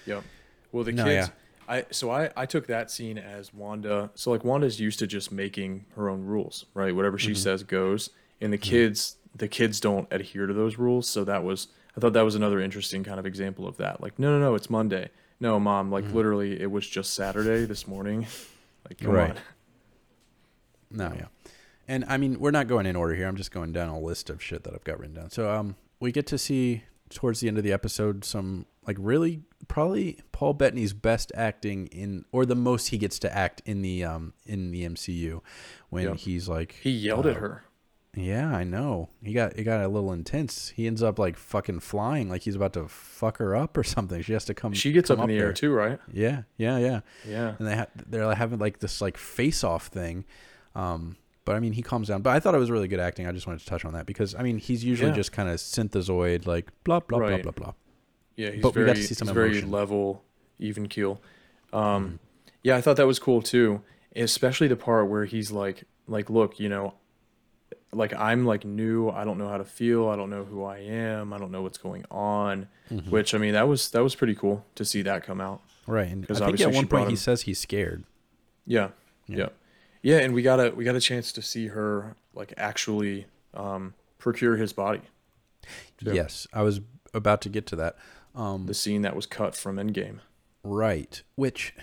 Yep. Well, the No, kids. yeah. I so I I took that scene as Wanda. So like Wanda's used to just making her own rules, right? Whatever she Mm-hmm. says goes. And the kids, the kids don't adhere to those rules. So that was I thought that was another interesting kind of example of that. Like, no, no, no, it's Monday. No, mom, like Mm-hmm. literally, it was just Saturday this morning. Like, come Right. on. No, yeah. And I mean, we're not going in order here. I'm just going down a list of shit that I've got written down. So um, we get to see towards the end of the episode some like really probably Paul Bettany's best acting in or the most he gets to act in the um in the MCU when Yep. he's like He yelled at uh, her. Yeah, I know. He got it got a little intense. He ends up like fucking flying, like he's about to fuck her up or something. She has to come. She gets come up in the air too, right? Yeah, yeah, yeah. Yeah. And they ha- they're having like this like face off thing. Um, but I mean, he calms down. But I thought it was really good acting. I just wanted to touch on that because I mean, he's usually Yeah. just kind of synthezoid, like blah blah Right. blah blah blah. Yeah, he's But we very, got to see some he's very level, even keel. Um, Mm-hmm. Yeah, I thought that was cool too, especially the part where he's like, like, look, you know, like I'm like new. I don't know how to feel. I don't know who I am. I don't know what's going on. Mm-hmm. Which I mean, that was that was pretty cool to see that come out. Right. And I 'Cause think at one brought point he says he's scared. Yeah, Yeah. yeah, yeah, and we got a we got a chance to see her like actually um, procure his body. Yeah. Yes, I was about to get to that. Um, The scene that was cut from Endgame. Right. Which.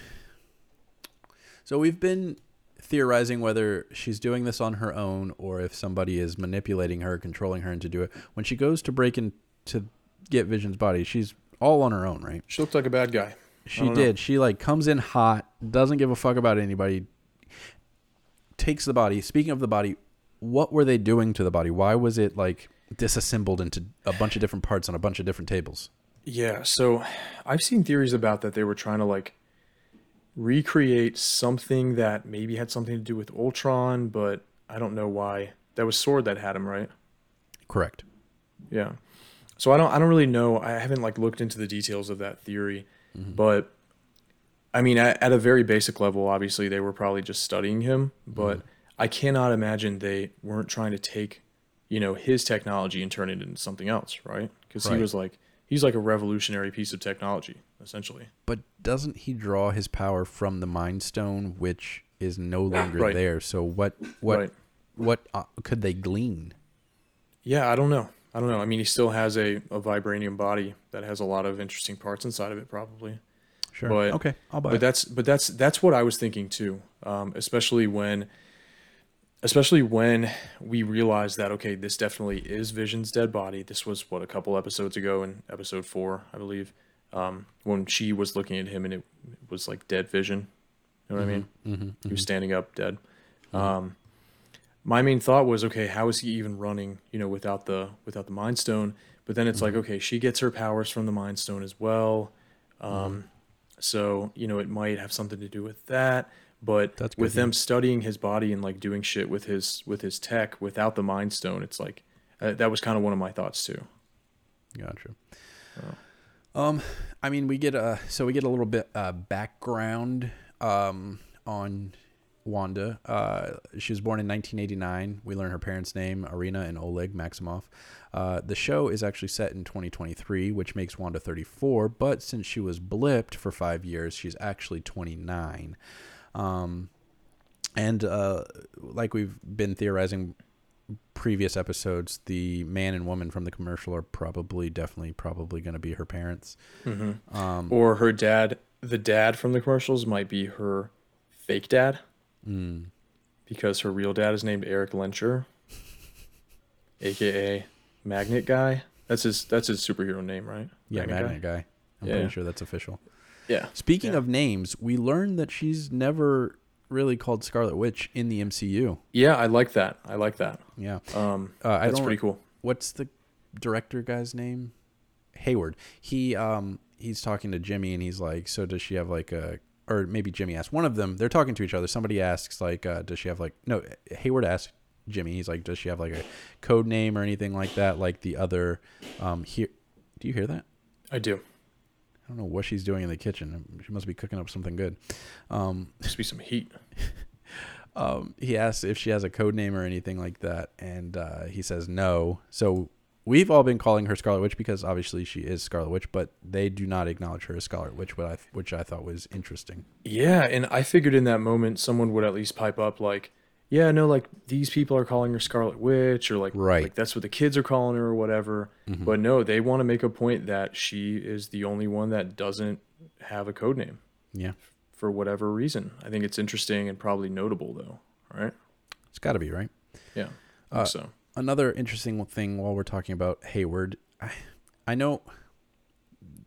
So we've been theorizing whether she's doing this on her own or if somebody is manipulating her, controlling her into do it. When she goes to break in to get Vision's body, she's all on her own, right? She looked like a bad guy. She don't know. did. She like comes in hot, doesn't give a fuck about anybody, takes the body. Speaking of the body, what were they doing to the body? Why was it like disassembled into a bunch of different parts on a bunch of different tables? Yeah, so I've seen theories about that they were trying to like recreate something that maybe had something to do with Ultron, but I don't know why. That was Sword that had him, right? Correct. Yeah. So I don't I don't really know. I haven't like looked into the details of that theory, mm-hmm. but I mean at, at a very basic level, obviously they were probably just studying him, but I cannot imagine they weren't trying to take, you know, his technology and turn it into something else, right? Cuz Right. he was like he's like a revolutionary piece of technology essentially. But doesn't he draw his power from the Mind Stone, which is no longer Right. there? So what what Right. what uh, could they glean? Yeah, I don't know. I don't know. I mean, he still has a, a vibranium body that has a lot of interesting parts inside of it, probably. Sure. But- okay, I'll buy but it. that's but that's that's what I was thinking too. Um, especially when, especially when we realized that okay, this definitely is Vision's dead body. This was what a couple episodes ago in episode four, I believe, um, when she was looking at him and it was like dead Vision. You know what I mean? Mm-hmm, He was standing up, dead. Um, my main thought was, okay, how is he even running? You know, without the without the Mind Stone. But then it's like, Mm-hmm. okay, she gets her powers from the Mind Stone as well. Um, Mm-hmm. So you know, it might have something to do with that. But That's with them studying his body and like doing shit with his with his tech without the Mind Stone, it's like uh, that was kind of one of my thoughts too. Gotcha. Oh. Um, I mean, we get a so we get a little bit uh, background um on Wanda. Uh, she was born in 1989. We learn her parents' name, Iryna and Oleg Maximoff. Uh, the show is actually set in 2023, which makes Wanda 34. But since she was blipped for five years, she's actually 29. Um, and uh, like we've been theorizing previous episodes, the man and woman from the commercial are probably, definitely, probably going to be her parents. Mm-hmm. Um, Or her dad, the dad from the commercials might be her fake dad mm, because her real dad is named Eric Lehnsherr, aka Magnet Guy. That's his that's his superhero name, right? yeah, Magnet Magnet guy. I'm Yeah. pretty sure that's official. Yeah. Speaking Yeah. of names, we learned that she's never really called Scarlet Witch in the MCU. Yeah, I like that. I like that. Yeah. Um, Uh, that's pretty cool. what's the director guy's name? Hayward. He um he's talking to Jimmy and he's like, so does she have like a or maybe Jimmy asked one of them. They're talking to each other. Somebody asks like, uh, does she have like no? Hayward asks Jimmy. He's like, does she have like a code name or anything like that? Like the other um here. Do you hear that? I do. I don't know what she's doing in the kitchen. She must be cooking up something good. Um, Must be some heat. um, he asks if she has a code name or anything like that, and uh, he says no. So we've all been calling her Scarlet Witch because obviously she is Scarlet Witch, but they do not acknowledge her as Scarlet Witch, what I which I thought was interesting. Yeah, and I figured in that moment someone would at least pipe up like, yeah, no, like these people are calling her Scarlet Witch, or like, Right. like that's what the kids are calling her, or whatever. Mhm. But no, they want to make a point that she is the only one that doesn't have a code name Yeah, for whatever reason. I think it's interesting and probably notable though, right? it's got to be right. Yeah, I Uh, think so. Another interesting thing while we're talking about Hayward, I, I know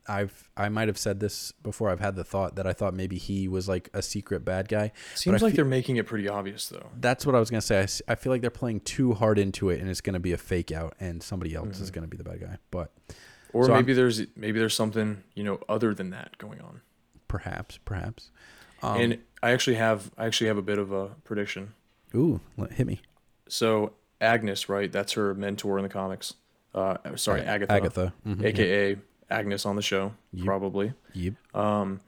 I've I might have said this before. I've had the thought that I thought maybe he was like a secret bad guy. Seems like fe- they're making it pretty obvious though. That's what I was gonna say. I, I feel like they're playing too hard into it, and it's gonna be a fake out, and somebody else is Mhm. gonna be the bad guy. But Or So I'm- maybe there's maybe there's something you know other than that going on. perhaps, perhaps. Um, and I actually have I actually have a bit of a prediction. ooh, hit me, So Agnes, right? That's her mentor in the comics. Uh, sorry, Agatha, Agatha, mhm, yeah. aka Agnes on the show, Yep. probably. Yep. Um,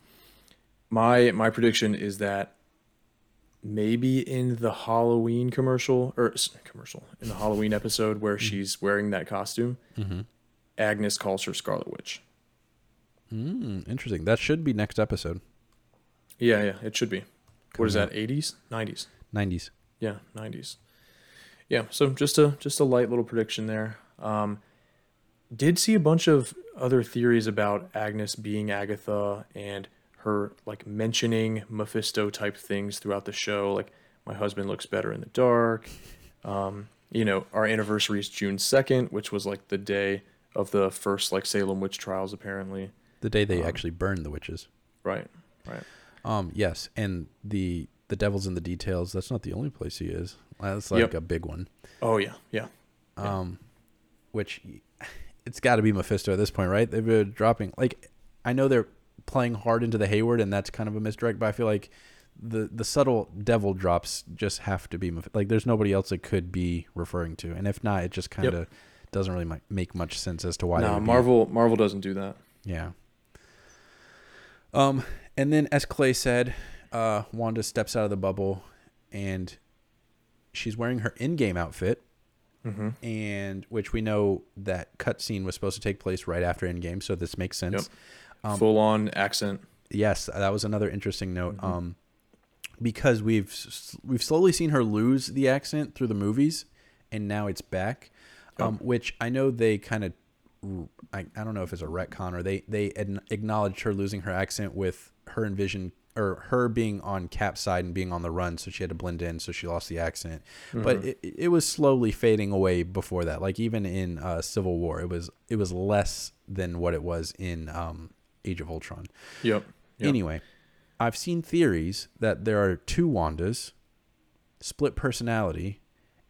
my my prediction is that maybe in the Halloween commercial or commercial in the Halloween episode where she's wearing that costume, Mm-hmm. Agnes calls her Scarlet Witch. Mm, interesting. That should be next episode. Yeah, yeah, it should be. What is that? Eighties, nineties? Nineties. Yeah, nineties. Yeah, so just a just a light little prediction there. Um, did see a bunch of other theories about Agnes being Agatha and her like mentioning Mephisto type things throughout the show, like my husband looks better in the dark. Um, you know, our anniversary is June second, which was like the day of the first like Salem witch trials, apparently. The day they Um, actually burned the witches. Right. Right. Um, yes, and the the devil's in the details. That's not the only place he is. That's like Yep. a big one. Oh yeah, yeah. Yeah. Um, which it's got to be Mephisto at this point, right? They've been dropping like I know they're playing hard into the Hayward, and that's kind of a misdirect. But I feel like the the subtle devil drops just have to be like there's nobody else it could be referring to, and if not, it just kind of doesn't really make much sense as to why. no, be- Marvel Marvel doesn't do that. Yeah. Um, and then as Clay said, uh, Wanda steps out of the bubble, and she's wearing her Endgame outfit, Mm-hmm. and which we know that cutscene was supposed to take place right after Endgame, so this makes sense. Yep. Um, Full on accent. yes, that was another interesting note. Mhm. Um, because we've we've slowly seen her lose the accent through the movies, and now it's back. Yep. Um, which I know they kind of, I, I don't know if it's a retcon or they they acknowledged her losing her accent with her envision or her being on Cap's side and being on the run, so she had to blend in, so she lost the accent. But Mhm. it, it was slowly fading away before that. Like even in uh, Civil War, it was it was less than what it was in um, Age of Ultron. Yep. Yep. Anyway, I've seen theories that there are two Wandas, split personality,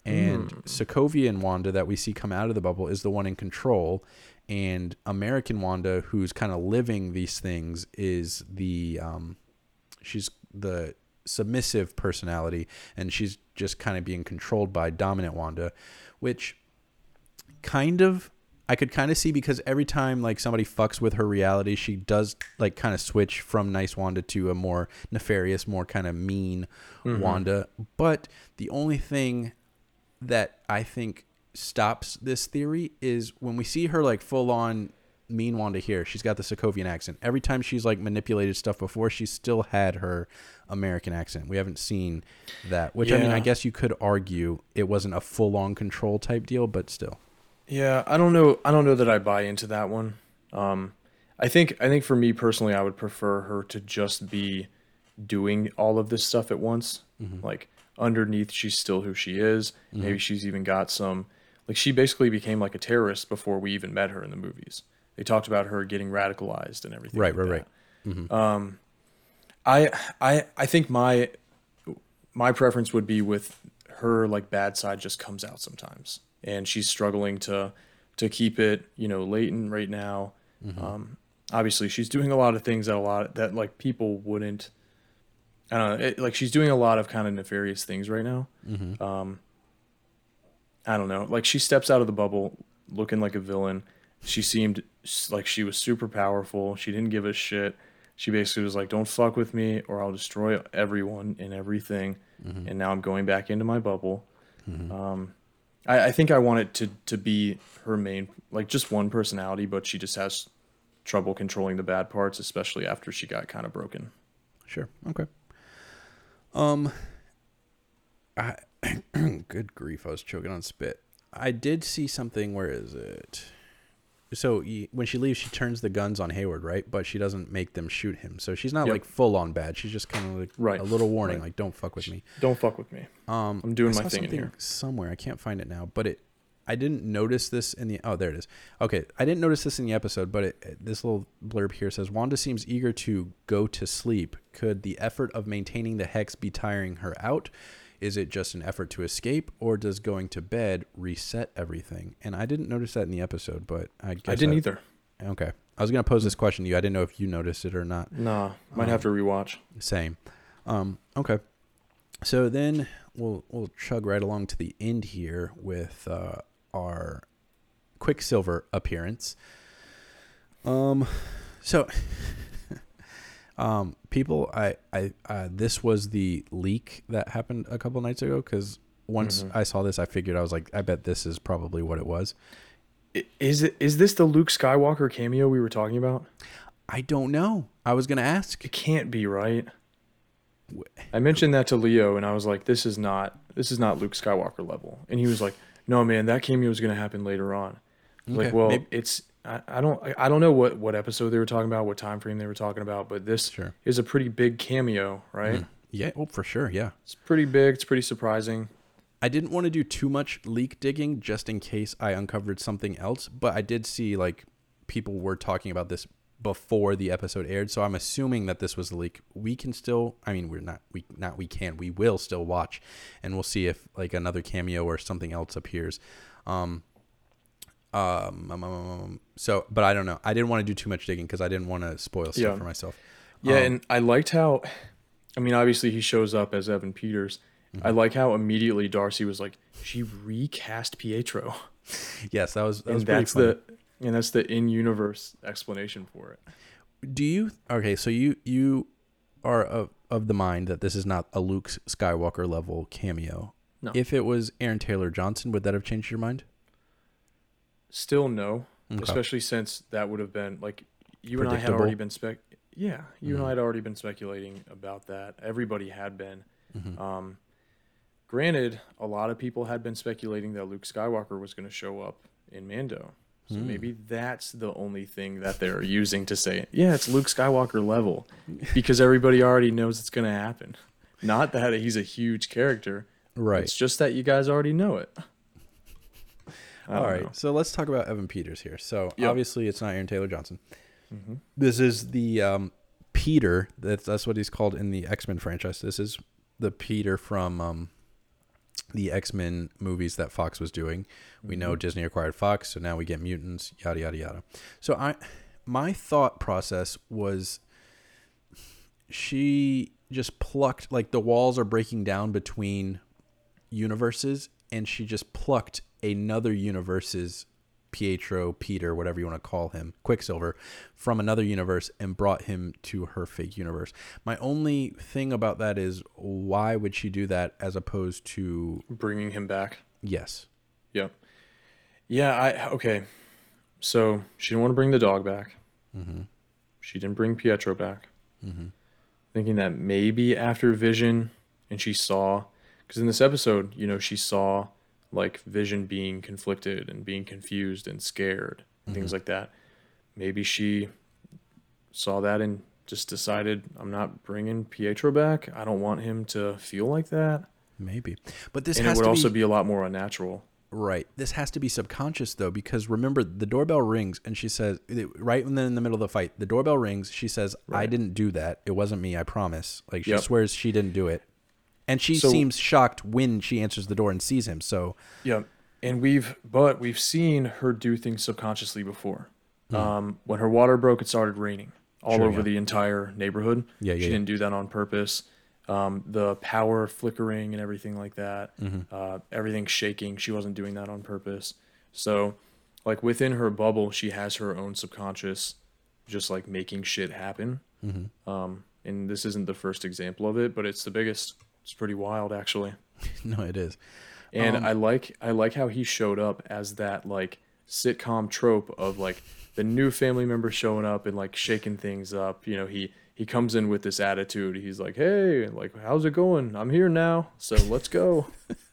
and Hmm. Sokovian Wanda that we see come out of the bubble is the one in control, and American Wanda, who's kind of living these things, is the um, she's the submissive personality, and she's just kind of being controlled by dominant Wanda, which kind of I could kind of see because every time like somebody fucks with her reality, she does like kind of switch from nice Wanda to a more nefarious, more kind of mean Mhm. Wanda. But the only thing that I think stops this theory is when we see her like full on mean Wanda here. She's got the Sokovian accent. Every time she's like manipulated stuff before, she still had her American accent. We haven't seen that, which I mean, I guess you could argue it wasn't a full on control type deal, but still. Yeah, I don't know. I don't know that I buy into that one. Um, I think I think for me personally, I would prefer her to just be doing all of this stuff at once. Mhm. Like underneath, she's still who she is. Maybe she's even got some. Like she basically became like a terrorist before we even met her in the movies. They talked about her getting radicalized and everything. Right, like right, that. right. Mhm. Um, I I I think my my preference would be with her like bad side just comes out sometimes, and she's struggling to to keep it you know latent right now. Um, obviously, she's doing a lot of things that a lot that like people wouldn't. I don't know. It, like she's doing a lot of kind of nefarious things right now. Mhm. Um, I don't know. Like she steps out of the bubble looking like a villain, she seemed like she was super powerful. She didn't give a shit. She basically was like, "Don't fuck with me, or I'll destroy everyone and everything." And now I'm going back into my bubble. Um, I, I think I want it to to be her main, like just one personality, but she just has trouble controlling the bad parts, especially after she got kind of broken. Sure. Okay. Um. I good grief! I was choking on spit. I did see something. Where is it? So when she leaves, she turns the guns on Hayward, right? But she doesn't make them shoot him. So she's not Yep. like full on bad. She's just kind of like Right. a little warning, Right. like don't fuck with me. Don't fuck with me. Um, I'm doing I my thing in here. somewhere. I can't find it now, but it. I didn't notice this in the. Oh, there it is. Okay, I didn't notice this in the episode, but it- this little blurb here says Wanda seems eager to go to sleep. Could the effort of maintaining the hex be tiring her out? Is it just an effort to escape, or does going to bed reset everything? And I didn't notice that in the episode, but I guess I didn't either. Okay, I was gonna pose this question to you. I didn't know if you noticed it or not. Nah, might have to rewatch. Same. Um, okay. So then we'll we'll chug right along to the end here with uh, our Quicksilver appearance. Um, so um, people, I I uh, this was the leak that happened a couple nights ago because once Mhm. I saw this, I figured I was like, I bet this is probably what it was. Is it is this the Luke Skywalker cameo we were talking about? I don't know. I was gonna ask. It can't be right. I mentioned that to Leo, and I was like, "This is not this is not Luke Skywalker level." And he was like, "No, man, that cameo is gonna happen later on." Okay, Like, well, maybe- it's I, I don't I, don't know what what episode they were talking about, what time frame they were talking about, but this Sure. is a pretty big cameo, right? Yeah. Oh, for sure. Yeah. It's pretty big. It's pretty surprising. I didn't want to do too much leak digging just in case I uncovered something else, but I did see like people were talking about this before the episode aired, so I'm assuming that this was the leak. We can still, I mean, we're not, we not, we can, we will still watch, and we'll see if like another cameo or something else appears. Um, um, um, um, um, so, but I don't know. I didn't want to do too much digging because I didn't want to spoil stuff Yeah. for myself. Yeah, Um, and I liked how, I mean, obviously he shows up as Evan Peters. I Mm-hmm. like how immediately Darcy was like, she recast Pietro, yes, that was that was and pretty that's funny. the and that's the in-universe explanation for it. do you okay so you you are of, of the mind that this is not a luke skywalker level cameo No. if it was aaron taylor johnson would that have changed your mind Still no, Okay. especially since that would have been like you and I had already been spec. Yeah, you and Mhm. I had already been speculating about that. Everybody had been. Mhm. Um, granted, a lot of people had been speculating that Luke Skywalker was going to show up in Mando. So Hmm. maybe that's the only thing that they're using to say, yeah, it's Luke Skywalker level, because everybody already knows it's going to happen. Not that he's a huge character. right It's just that you guys already know it. All know. so let's talk about evan peters here so Yep. obviously it's not aaron taylor johnson Mhm. this is the um, peter that's, that's what he's called in the x-men franchise this is the peter from um, the x-men movies that fox was doing we know disney acquired fox so now we get mutants yada yada yada so i my thought process was she just plucked like the walls are breaking down between universes and she just plucked another universe's Pietro, Peter, whatever you want to call him, Quicksilver, from another universe and brought him to her fake universe. My only thing about that is why would she do that as opposed to Bringing him back. yes. Yep. Yeah, I okay. So she didn't want to bring the dog back. Mm-hmm. She didn't bring Pietro back. Mm-hmm. Thinking that maybe after Vision and she saw because in this episode, you know, she saw like Vision being conflicted and being confused and scared and things mm-hmm. like that. Maybe she saw that and just decided I'm not bringing Pietro back. I don't want him to feel like that. Maybe. But this and it would to also be, a lot more unnatural. right. This has to be subconscious though because remember the doorbell rings and she says right when they're in the middle of the fight, the doorbell rings, she says, "I didn't do that. It wasn't me, I promise." Like she Yep. swears she didn't do it. And she So- seems shocked when she answers the door and sees him. So, Yeah, and we've but we've seen her do things subconsciously before. Um, when her water broke, it started raining all. Sure, over yeah. the entire neighborhood. Yeah, she yeah, yeah. didn't do that on purpose. Um, the power flickering and everything like that, Mm-hmm. uh, everything shaking. She wasn't doing that on purpose. So like within her bubble, she has her own subconscious, just like making shit happen. Mm-hmm. Um, and this isn't the first example of it, but it's the biggest. It's pretty wild, actually. no, it is. And Um, I like I like how he showed up as that like sitcom trope of like the new family member showing up and like shaking things up. You know, he he comes in with this attitude. He's like, "Hey, like how's it going? I'm here now, so let's go."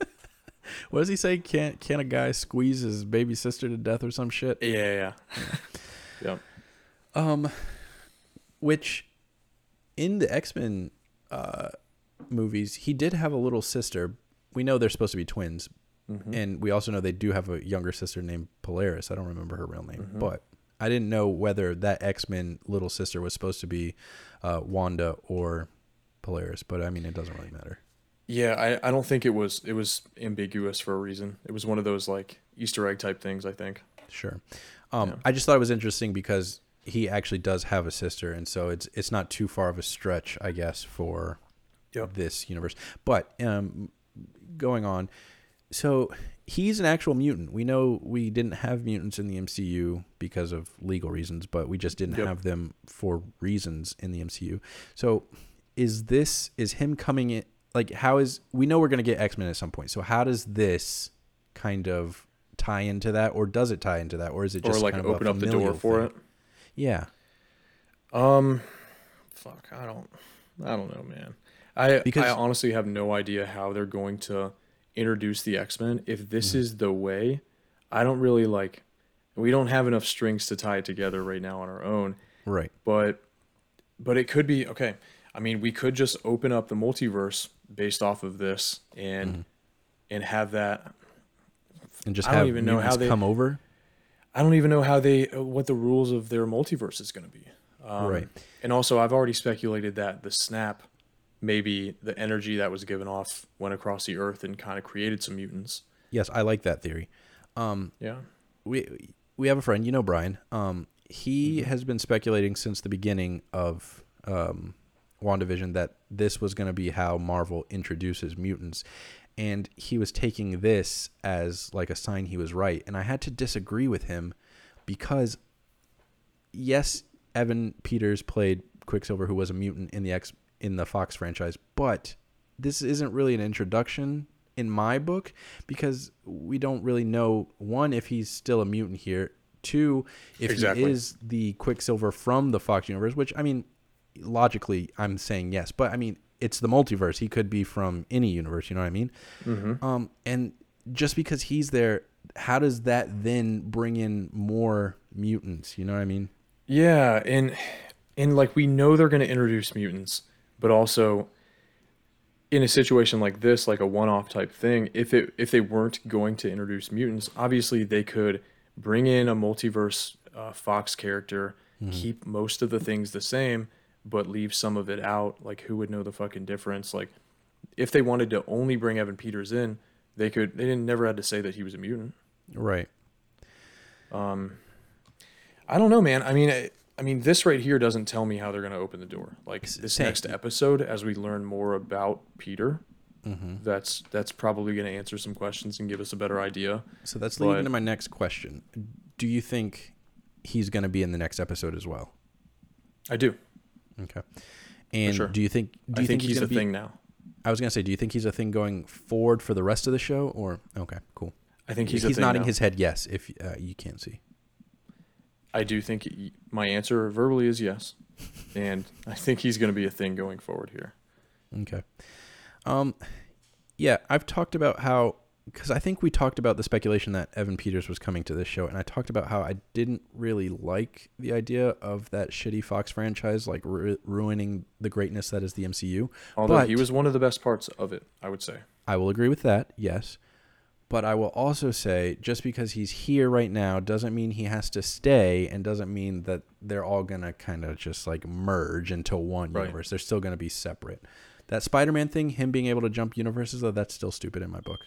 What does he say? Can't can a guy squeeze his baby sister to death or some shit? yeah, yeah. yeah. Um, which in the X Men uh, movies, he did have a little sister. We know they're supposed to be twins, Mhm. and we also know they do have a younger sister named Polaris. I don't remember her real name, Mhm. but I didn't know whether that X Men little sister was supposed to be uh, Wanda or Polaris. But I mean, it doesn't really matter. Yeah, I, I don't think it was it was ambiguous for a reason. It was one of those like Easter egg type things, I think. Sure. Um, Yeah. I just thought it was interesting because he actually does have a sister, and so it's it's not too far of a stretch, I guess, for Yep. this universe. But um, going on, so he's an actual mutant. We know we didn't have mutants in the MCU because of legal reasons, but we just didn't Yep. have them for reasons in the MCU. So is this is him coming in? Like, how is we know we're gonna get X Men at some point? So how does this kind of tie into that, or does it tie into that, or is it Or just like kind of open up the door for thing? it. Yeah, Um, fuck, I don't, I don't know, man. I Because- I honestly have no idea how they're going to introduce the X Men. If this Mhm. is the way, I don't really like. We don't have enough strings to tie it together right now on our own. right. But, but it could be okay. I mean, we could just open up the multiverse based off of this and Mhm. and have that. And just I don't have even know how they- come over. I don't even know how they what the rules of their multiverse is going to be. Um, Right. And also, I've already speculated that the snap, maybe the energy that was given off went across the earth and kind of created some mutants. Yes, I like that theory. Um, Yeah. we we have a friend, you know Brian. Um, he Mhm. has been speculating since the beginning of um, WandaVision that this was going to be how Marvel introduces mutants, and he was taking this as like a sign he was right. And I had to disagree with him because, yes, Evan Peters played Quicksilver, who was a mutant in the X in the Fox franchise, but this isn't really an introduction in my book because we don't really know one if he's still a mutant here, two if Exactly. he is the Quicksilver from the Fox universe, which I mean logically I'm saying yes, but I mean it's the multiverse. He could be from any universe, you know what I mean? Mm-hmm. Um and just because he's there, how does that then bring in more mutants, you know what I mean? Yeah, and and like we know they're going to introduce mutants, but also in a situation like this, like a one-off type thing, if it if they weren't going to introduce mutants, obviously they could bring in a multiverse uh, Fox character, keep most of the things the same, but leave some of it out. Like who would know the fucking difference? Like if they wanted to only bring Evan Peters in, they could. They didn't never had to say that he was a mutant. Right. Um, I don't know, man. I mean, I, I mean, this right here doesn't tell me how they're going to open the door. Like this same. next episode, as we learn more about Peter, Mm-hmm. that's that's probably going to answer some questions and give us a better idea. So that's leading into my next question. Do you think he's going to be in the next episode as well? I do. Okay. And sure. do you think do I you think, think, he's gonna a be, thing now. I was going to say do you think he's a thing going forward for the rest of the show or okay, cool. I think He's, he's, a thing nodding now. his head yes if uh, you can't see. I do think he- my answer verbally is yes, and I think he's going to be a thing going forward here. Okay. Um, yeah, I've talked about how because I think we talked about the speculation that Evan Peters was coming to this show, and I talked about how I didn't really like the idea of that shitty Fox franchise like ru- ruining the greatness that is the MCU. Although he was one of the best parts of it, I would say. I will agree with that, yes. But I will also say just because he's here right now doesn't mean he has to stay and doesn't mean that they're all going to kind of just like merge into one Right. universe. They're still going to be separate. That Spider-Man thing, him being able to jump universes, though, that's still stupid in my book.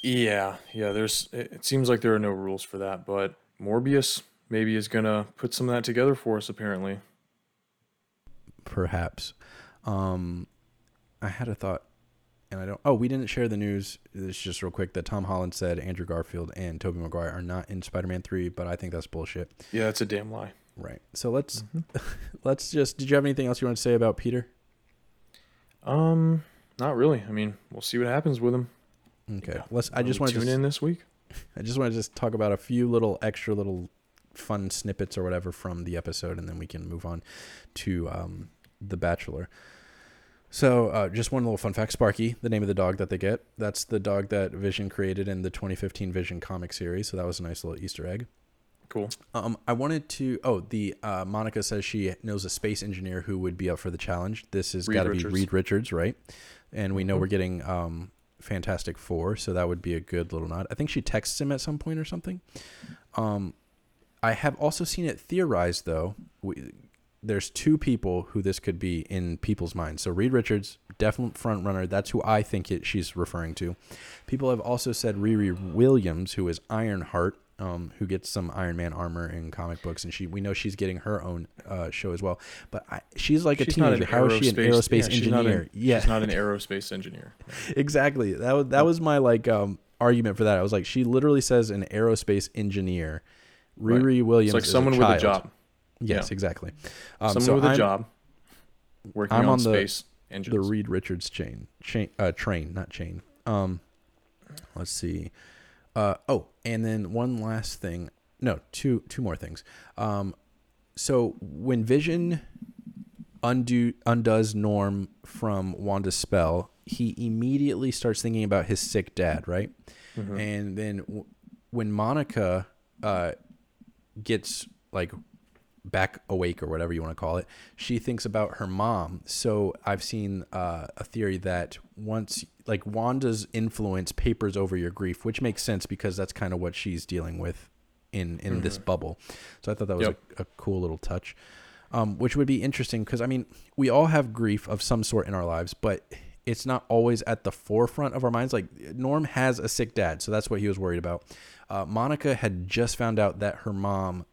Yeah, yeah. There's. It it seems like there are no rules for that, but Morbius maybe is gonna put some of that together for us. Apparently, Perhaps. Um, I had a thought, and I don't. Oh, we didn't share the news. It's just real quick that Tom Holland said Andrew Garfield and Tobey Maguire are not in Spider-Man three, but I think that's bullshit. Yeah, that's a damn lie. Right. So let's Mm-hmm. let's just. Did you have anything else you want to say about Peter? Um, not really. I mean, we'll see what happens with him. Okay. Yeah. Let's. I just want to tune in this week. I just want to just talk about a few little extra little fun snippets or whatever from the episode, and then we can move on to um, the Bachelor. So, uh, just one little fun fact: Sparky, the name of the dog that they get, that's the dog that Vision created in the 2015 Vision comic series. So that was a nice little Easter egg. Cool. Um, I wanted to. Oh, the uh, Monica says she knows a space engineer who would be up for the challenge. This has got to be Reed Richards, right? And we know Mhm. we're getting um, Fantastic Four, so that would be a good little nod. I think she texts him at some point or something. Um, I have also seen it theorized though. We, there's two people who this could be in people's minds. So Reed Richards, definite front runner. That's who I think it, she's referring to. People have also said Riri Williams, who is Ironheart, um, who gets some Iron Man armor in comic books, and she we know she's getting her own uh, show as well. But I, she's like a She's not teenager. How is she an aerospace yeah, she's engineer? an- yeah, She's not an aerospace engineer. exactly. That was that was my like um argument for that. I was like, she literally says an aerospace engineer. Right. Riri Williams It's like someone a with a job. Yes, Yeah. exactly. Um, someone so with a I'm job. Working I'm on, on the- space The. Reed Richards chain, chain, uh, train, not chain. Um, let's see. Uh, oh, and then one last thing. No, two two more things. Um, so when Vision undo undoes Norm from Wanda's spell, he immediately starts thinking about his sick dad, right? Mhm. And then w- when Monica uh, gets like back awake or whatever you want to call it, she thinks about her mom. So I've seen uh, a theory that once like Wanda's influence papers over your grief, which makes sense because that's kind of what she's dealing with in in this bubble. So I thought that was Yep. a, a cool little touch. Um, which would be interesting because I mean we all have grief of some sort in our lives, but it's not always at the forefront of our minds. Like Norm has a sick dad, so that's what he was worried about. Uh, Monica had just found out that her mom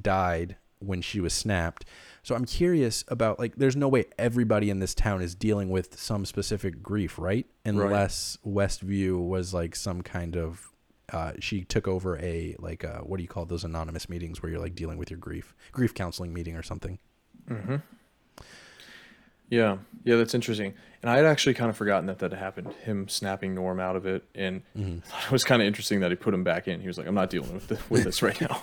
died when she was snapped. So I'm curious about like there's no way everybody in this town is dealing with some specific grief, right? Unless Westview was like some kind of uh, she took over a like uh, what do you call those anonymous meetings where you're like dealing with your grief, grief counseling meeting or something. Mm-hmm. Yeah, yeah, that's interesting. And I had actually kind of forgotten that that happened. Him snapping Norm out of it, and Mhm. it was kind of interesting that he put him back in. He was like, "I'm not dealing with the, with this right now.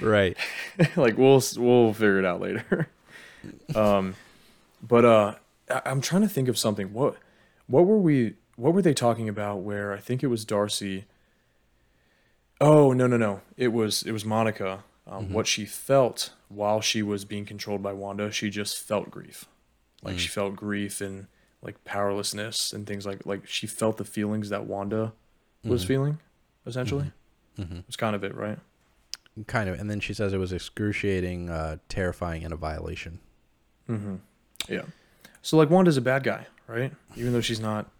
right. like we'll we'll figure it out later." um, but uh, I, I'm trying to think of something. What what were we? What were they talking about? Where I think it was Darcy. Oh no no no! It was it was Monica. Um, What she felt while she was being controlled by Wanda, she just felt grief, like she felt grief and like powerlessness and things like like she felt the feelings that Wanda was feeling. Essentially, Mhm. it's kind of it, right? Kind of. And then she says it was excruciating, uh, terrifying, and a violation. Mm-hmm. Yeah. So like Wanda's a bad guy, right? Even though she's not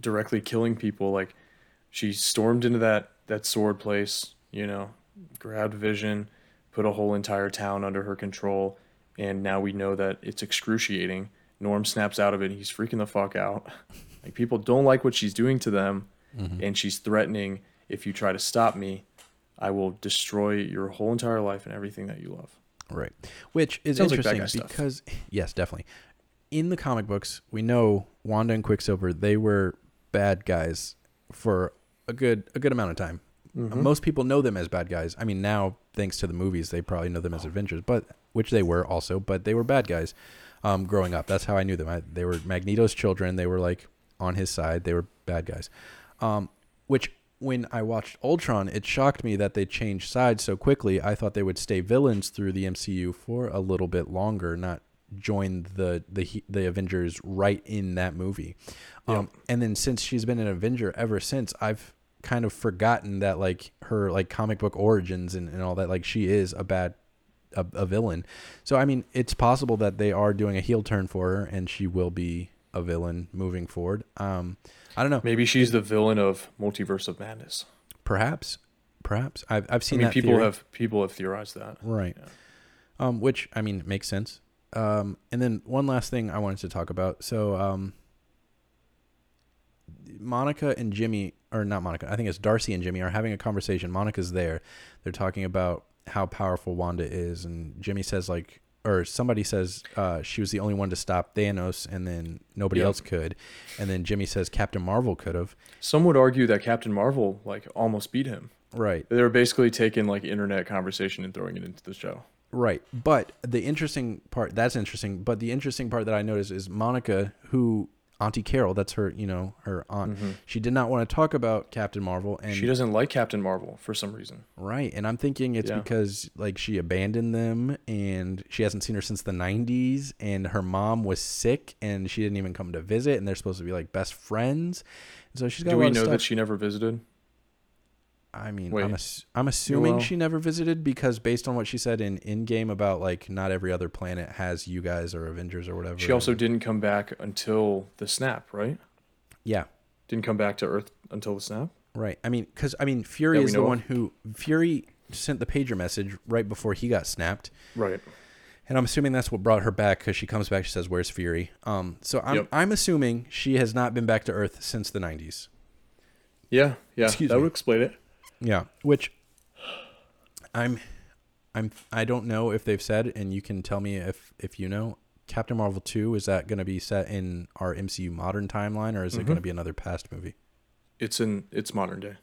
directly killing people, like she stormed into that that S.W.O.R.D. place, you know, grabbed Vision, put a whole entire town under her control, and now we know that it's excruciating. Norm snaps out of it. He's freaking the fuck out. Like people don't like what she's doing to them, and she's threatening, if you try to stop me, I will destroy your whole entire life and everything that you love. Right. Which is Sounds like interesting stuff. because yes, definitely. In the comic books, we know Wanda and Quicksilver, they were bad guys for a good a good amount of time. Mm-hmm. Most people know them as bad guys. I mean, now thanks to the movies, they probably know them as Avengers, but which they were also, but they were bad guys um, growing up. That's how I knew them. I, they were Magneto's children. They were like on his side. They were bad guys. Um, which when I watched Ultron, it shocked me that they changed sides so quickly. I thought they would stay villains through the MCU for a little bit longer, not join the the the Avengers right in that movie. Um, and then since she's been an Avenger ever since, I've kind of forgotten that like her like comic book origins and, and all that. Like she is a bad a, a villain. So I mean, it's possible that they are doing a heel turn for her, and she will be a villain moving forward. Um, I don't know. Maybe she's the villain of Multiverse of Madness. Perhaps, perhaps I've I've I seen mean, that people theory. have people have theorized that. right, Yeah. um, which I mean makes sense. Um, and then one last thing I wanted to talk about. So, um, Monica and Jimmy, or not Monica, I think it's Darcy and Jimmy are having a conversation. Monica's there. They're talking about how powerful Wanda is, and Jimmy says like, or somebody says uh, she was the only one to stop Thanos, and then nobody Yep. else could, and then Jimmy says Captain Marvel could have. Some would argue that Captain Marvel like almost beat him. Right. They were basically taking like internet conversation and throwing it into the show. Right. But the interesting part, that's interesting. But the interesting part that I noticed is Monica, who Auntie Carol, that's her, you know, her aunt, she did not want to talk about Captain Marvel. And Mm-hmm. she doesn't like Captain Marvel for some reason. right. And I'm thinking it's Yeah. because like she abandoned them and she hasn't seen her since the 90s and her mom was sick and she didn't even come to visit and they're supposed to be like best friends. And so she's got Do a we know stuff. that she never visited? I mean, Wait. I'm, ass- I'm assuming she never visited because based on what she said in Endgame about like not every other planet has you guys or Avengers or whatever. She also didn't come back until the snap, right? yeah, Didn't come back to Earth until the snap. right. I mean, because I mean, Fury is the of. one who Fury sent the pager message right before he got snapped, Right. and I'm assuming that's what brought her back because she comes back. She says, "Where's Fury?" Um, so I'm Yep. I'm assuming she has not been back to Earth since the 90s. Yeah. Yeah. Excuse that me. would explain it. Yeah, which I'm I'm I don't know if they've said and you can tell me if if you know Captain Marvel 2 is that going to be set in our MCU modern timeline or is it Mhm. going to be another past movie? It's in it's modern day.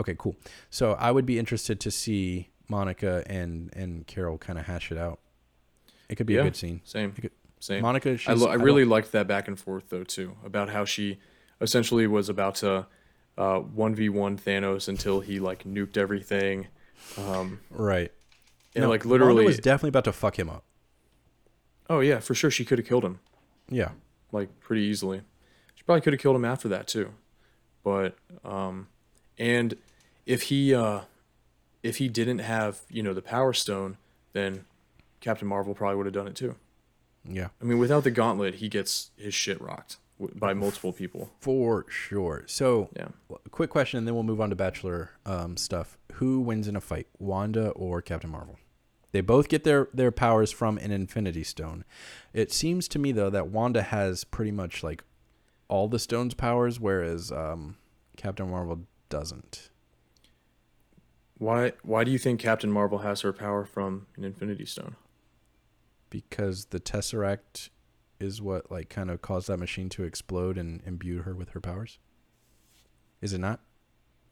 Okay, cool. So I would be interested to see Monica and and Carol kind of hash it out. It could be Yeah. a good scene. Same. Could- Same. Monica she's I, lo- I don't- really liked that back and forth though too about how she essentially was about to uh, one v one Thanos until he like nuked everything, um, right. and No, like Wanda literally. was definitely about to fuck him up. oh yeah, for sure she could have killed him Yeah. like pretty easily. She probably could have killed him after that too, but um, and if he uh, if he didn't have you know the Power Stone, then Captain Marvel probably would have done it too. Yeah. I mean, without the gauntlet, he gets his shit rocked by multiple people. For sure. So Yeah. Quick question, and then we'll move on to Bachelor um, stuff. Who wins in a fight, Wanda or Captain Marvel? They both get their, their powers from an Infinity Stone. It seems to me though that Wanda has pretty much like all the stone's powers, whereas um, Captain Marvel doesn't. Why why do you think Captain Marvel has her power from an Infinity Stone? Because the Tesseract is what like kind of caused that machine to explode and imbue her with her powers. Is it not?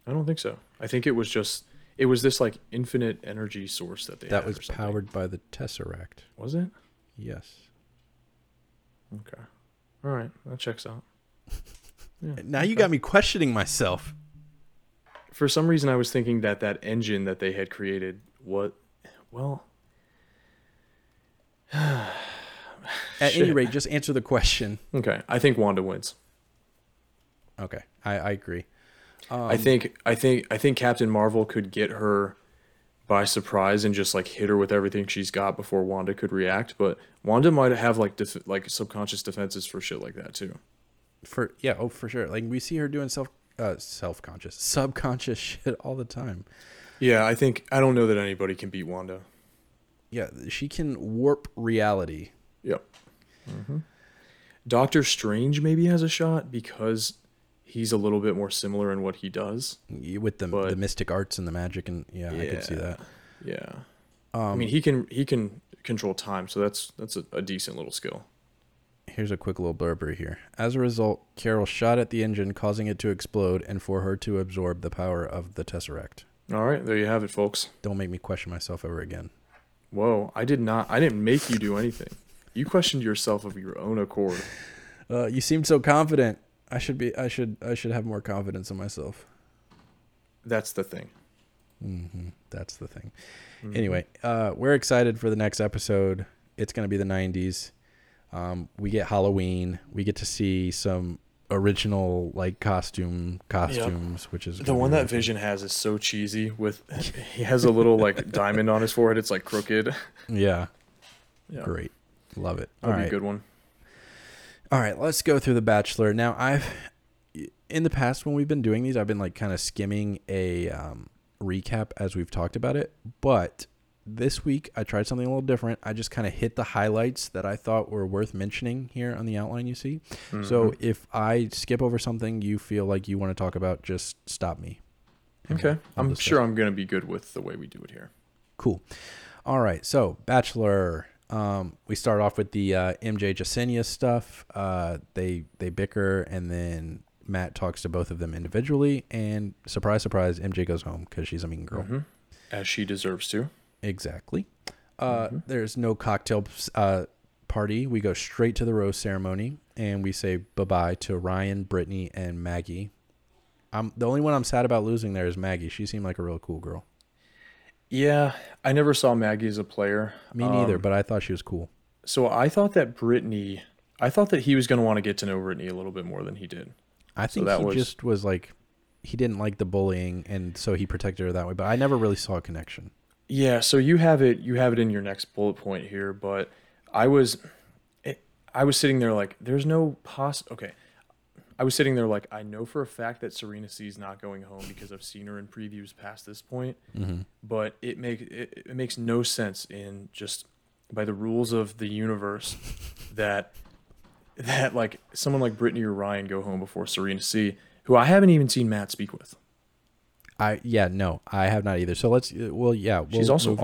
I don't think so. I think it was just it was this like infinite energy source that they that was powered by the Tesseract. Was it? Yes. Okay. All right, that checks out. Yeah, Now you okay. got me questioning myself. For some reason, I was thinking that that engine that they had created, what? Well, At any rate, just answer the question. okay. I think Wanda wins. Okay, I, I agree. Um, I think I think I think Captain Marvel could get her by surprise and just like hit her with everything she's got before Wanda could react. But Wanda might have like def- like subconscious defenses for shit like that too. for yeah, oh for sure. Like we see her doing self uh self conscious, subconscious shit all the time. Yeah, I think I don't know that anybody can beat Wanda. Yeah, she can warp reality. Yep. Doctor Strange maybe has a shot because he's a little bit more similar in what he does. with the But- the mystic arts and the magic and yeah, I could see that. Yeah. Um, I mean, he can he can control time, so that's that's a, a decent little skill. here's a quick little blurber here. As a result, Carol shot at the engine, causing it to explode, and for her to absorb the power of the tesseract. All right, there you have it, folks. Don't make me question myself ever again. Whoa, I did not. I didn't make you do anything. You questioned yourself of your own accord. Uh, you seemed so confident. I should be. I should. I should have more confidence in myself. That's the thing. hmm That's the thing. Mhm. Anyway, uh, we're excited for the next episode. It's going to be the 90s. Um, we get Halloween. We get to see some original like costume costumes, which is the one that. Vision has is so cheesy. With he has a little like diamond on his forehead. It's like crooked. Yeah, Yeah, great, love it. that'd All be right, a good one. all right. Let's go through the Bachelor now. I've in the past when we've been doing these, I've been like kind of skimming a um, recap as we've talked about it, but this week I tried something a little different. I just kind of hit the highlights that I thought were worth mentioning here on the outline you see. So Mhm. if I skip over something you feel like you want to talk about, just stop me. Okay, I'm sure I'm gonna be good with the way we do it here. Cool. All right. So, Bachelor. Um, we start off with the uh, MJ Jessenia stuff. Uh, they they bicker, and then Matt talks to both of them individually. And surprise, surprise, MJ goes home because she's a mean girl. Mhm. As she deserves to. Exactly. Uh, Mhm. There's no cocktail uh, party. We go straight to the rose ceremony, and we say bye bye to Ryan, Brittany, and Maggie. I'm the only one I'm sad about losing there is Maggie. She seemed like a real cool girl. Yeah, I never saw Maggie as a player. Me neither, Um, but I thought she was cool. So I thought that Brittany, I thought that he was going to want to get to know Brittany a little bit more than he did. I So think that he was- just was like he didn't like the bullying, and so he protected her that way. But I never really saw a connection. Yeah, so you have it, you have it in your next bullet point here, but I was, it, I was sitting there like, there's no poss. Okay, I was sitting there like, I know for a fact that Serena C is not going home because I've seen her in previews past this point, Mm-hmm. but it make it, it makes no sense in just by the rules of the universe that that like someone like Brittany or Ryan go home before Serena C, who I haven't even seen Matt speak with. I yeah no I have not either. So let's uh, well yeah we'll She's also on.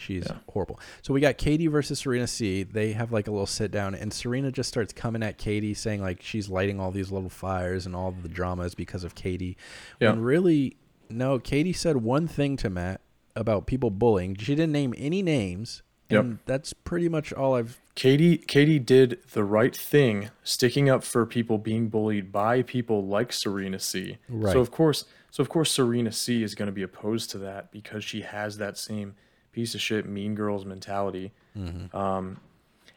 She's Yeah. horrible. So we got Katie versus Serena C. They have like a little sit down, and Serena just starts coming at Katie, saying like she's lighting all these little fires and all the dramas because of Katie. Yeah. When really, no. Katie said one thing to Matt about people bullying. She didn't name any names, Yep. and that's pretty much all I've. Katie Katie did the right thing, sticking up for people being bullied by people like Serena C. Right. So of course, so of course Serena C is going to be opposed to that because she has that same piece of shit mean girls mentality. Um,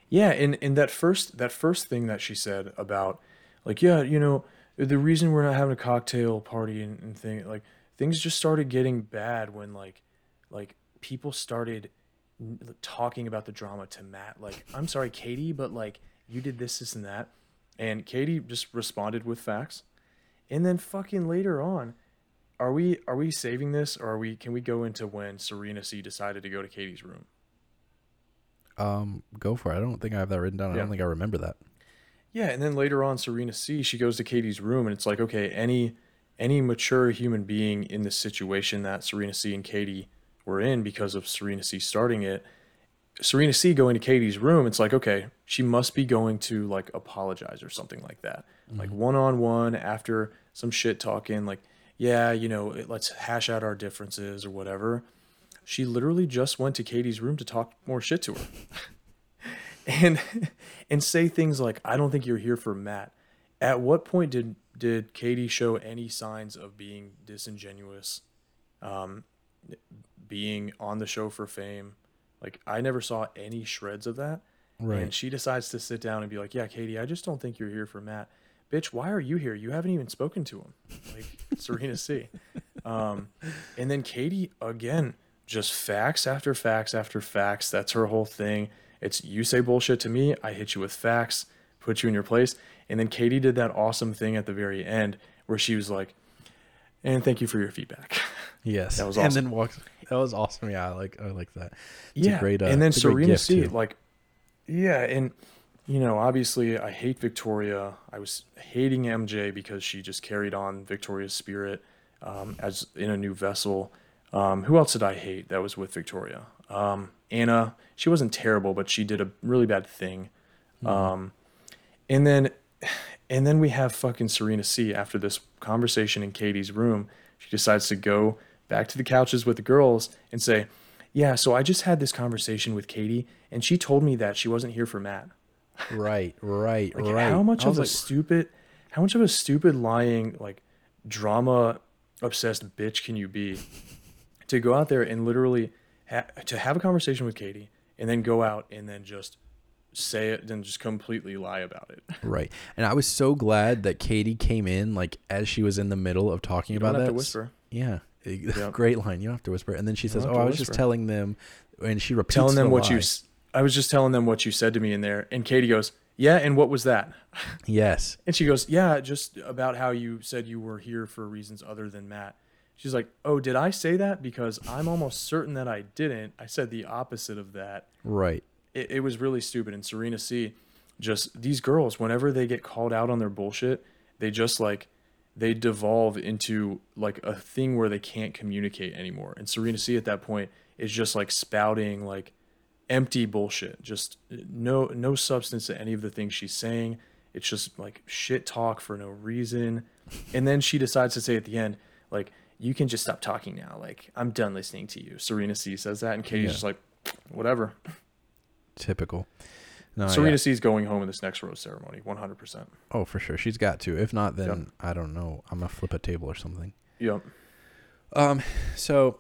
yeah, and and that first that first thing that she said about like yeah, you know, the reason we're not having a cocktail party and, and thing like things just started getting bad when like like people started talking about the drama to Matt. Like, I'm sorry, Katie, but like you did this, this, and that. And Katie just responded with facts. And then fucking later on, are we are we saving this or are we can we go into when Serena C decided to go to Katie's room? Um, go for it. I don't think I have that written down. I don't think I remember that. Yeah, and then later on, Serena C, she goes to Katie's room, and it's like, okay, any any mature human being in the situation that Serena C and Katie were in because of Serena C starting it, Serena C going to Katie's room, it's like, okay, she must be going to like apologize or something like that, like one on one after some shit talking, like, yeah, you know, it- let's hash out our differences or whatever. She literally just went to Katie's room to talk more shit to her. And and say things like i don't think you're here for matt. At what point did did katie show any signs of being disingenuous um being on the show for fame? Like i never saw any shreds of that. Right. and she decides to sit down and be like yeah katie i just don't think you're here for matt bitch why are you here you haven't even spoken to him like serena c um and then katie again just facts after facts after facts that's her whole thing it's you say bullshit to me i hit you with facts put you in your place and then katie did that awesome thing at the very end where she was like and thank you for your feedback Yes. That was And awesome. then walks. That was awesome. Yeah, I like. I like that. It's yeah a great. Uh, and then it's a great serena c too. like yeah and you know obviously i hate victoria. I was hating mj because she just carried on victoria's spirit um, as in a new vessel. Um, who else did i hate that was with victoria? Um, anna she wasn't terrible but she did a really bad thing. Um, and then and then we have fucking serena c after this conversation in katie's room. She decides to go back to the couches with the girls and say yeah, so I just had this conversation with Katie, and she told me that she wasn't here for Matt. Right. Right. Like, right. how much of was a stupid, how much of a stupid lying, like drama obsessed bitch can you be to go out there and literally ha- to have a conversation with Katie and then go out and then just say it and just completely lie about it. Right. And I was so glad that Katie came in like as she was in the middle of talking You about that. to whisper. Yeah. Great line. You don't have to whisper. And then she says, "Oh, I was just telling them," and she repeats Telling them the what you, lie. s- I was just telling them what you said to me in there, and Katie goes, "Yeah, and what was that?" Yes. And she goes, Yeah, just about how you said you were here for reasons other than Matt. She's like, "Oh, did I say that? Because I'm almost certain that I didn't. I said the opposite of that." Right. It, it was really stupid. And Serena C, just these girls, whenever they get called out on their bullshit, they just like they devolve into like a thing where they can't communicate anymore. And Serena C at that point is just like spouting like empty bullshit. Just no no substance to any of the things she's saying. It's just like shit talk for no reason. And then she decides to say at the end, like, you can just stop talking now. Like, I'm done listening to you. Serena C says that, and Katie's Yeah. just like, whatever. Typical. No, Serena yeah. C's going home in this next rose ceremony, 100%. Oh, for sure. She's got to. If not, then Yep. I don't know. I'm gonna flip a table or something. Yep. Um. So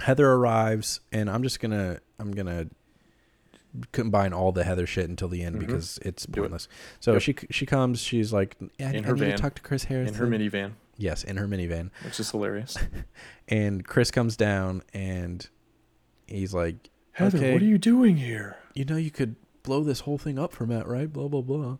Heather arrives, and I'm just gonna I'm gonna combine all the Heather shit until the end Mhm. because it's Do it. pointless. So Yep. she she comes. She's like, I, In I her need to van. talk to Chris Harris In her minivan, Yes, in her minivan. which is hilarious. And Chris comes down, and he's like, Heather, Okay. what are you doing here? you know, you could blow this whole thing up for Matt, right? Blah blah blah.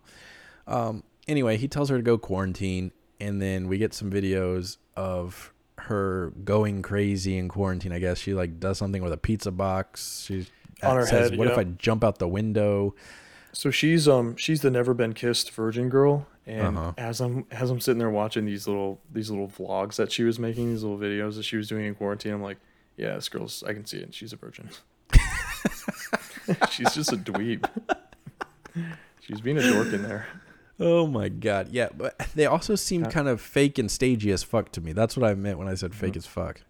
Um. Anyway, he tells her to go quarantine, and then we get some videos of her going crazy in quarantine. I guess she like does something with a pizza box. She On her says, head, "What if. I jump out the window?" So she's um she's the never been kissed virgin girl, and Uh-huh. as I'm as I'm sitting there watching these little these little vlogs that she was making, these little videos that she was doing in quarantine, I'm like, yeah, this girl's I can see it. She's a virgin. she's just a dweeb. she's being a dork in there. Oh my god, yeah. But they also seem kind of fake and stagey as fuck to me. That's what I meant when I said fake Mm-hmm. as fuck.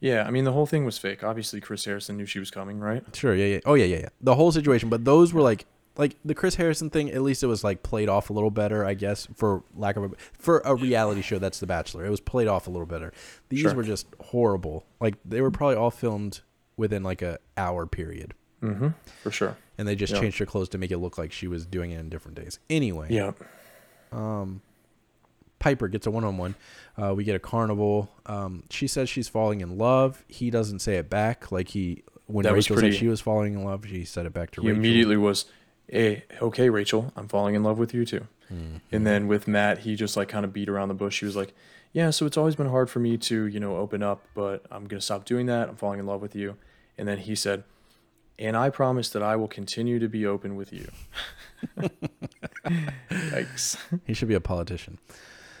Yeah, I mean the whole thing was fake. Obviously, Chris Harrison knew she was coming, right? Sure, yeah, yeah. Oh yeah, yeah, yeah. The whole situation, but those were like like the Chris Harrison thing, at least it was like played off a little better, I guess, for lack of a for a reality show that's The Bachelor. It was played off a little better. These Sure. were just horrible. Like they were probably all filmed within like a hour period. Mm-hmm. For sure. And they just Yeah. changed her clothes to make it look like she was doing it in different days. Anyway, Yeah. um, Piper gets a one on one. Uh, we get a carnival. Um, she says she's falling in love. He doesn't say it back. Like he, when That was Rachel pretty- said she was falling in love, she said it back to He Rachel. immediately was, hey, okay, Rachel, I'm falling in love with you too. Mhm. And then with Matt, he just like kind of beat around the bush. He was like, "Yeah, so it's always been hard for me to, you know, open up, but I'm going to stop doing that. I'm falling in love with you." And then he said, "And I promise that I will continue to be open with you." Yikes. he should be a politician.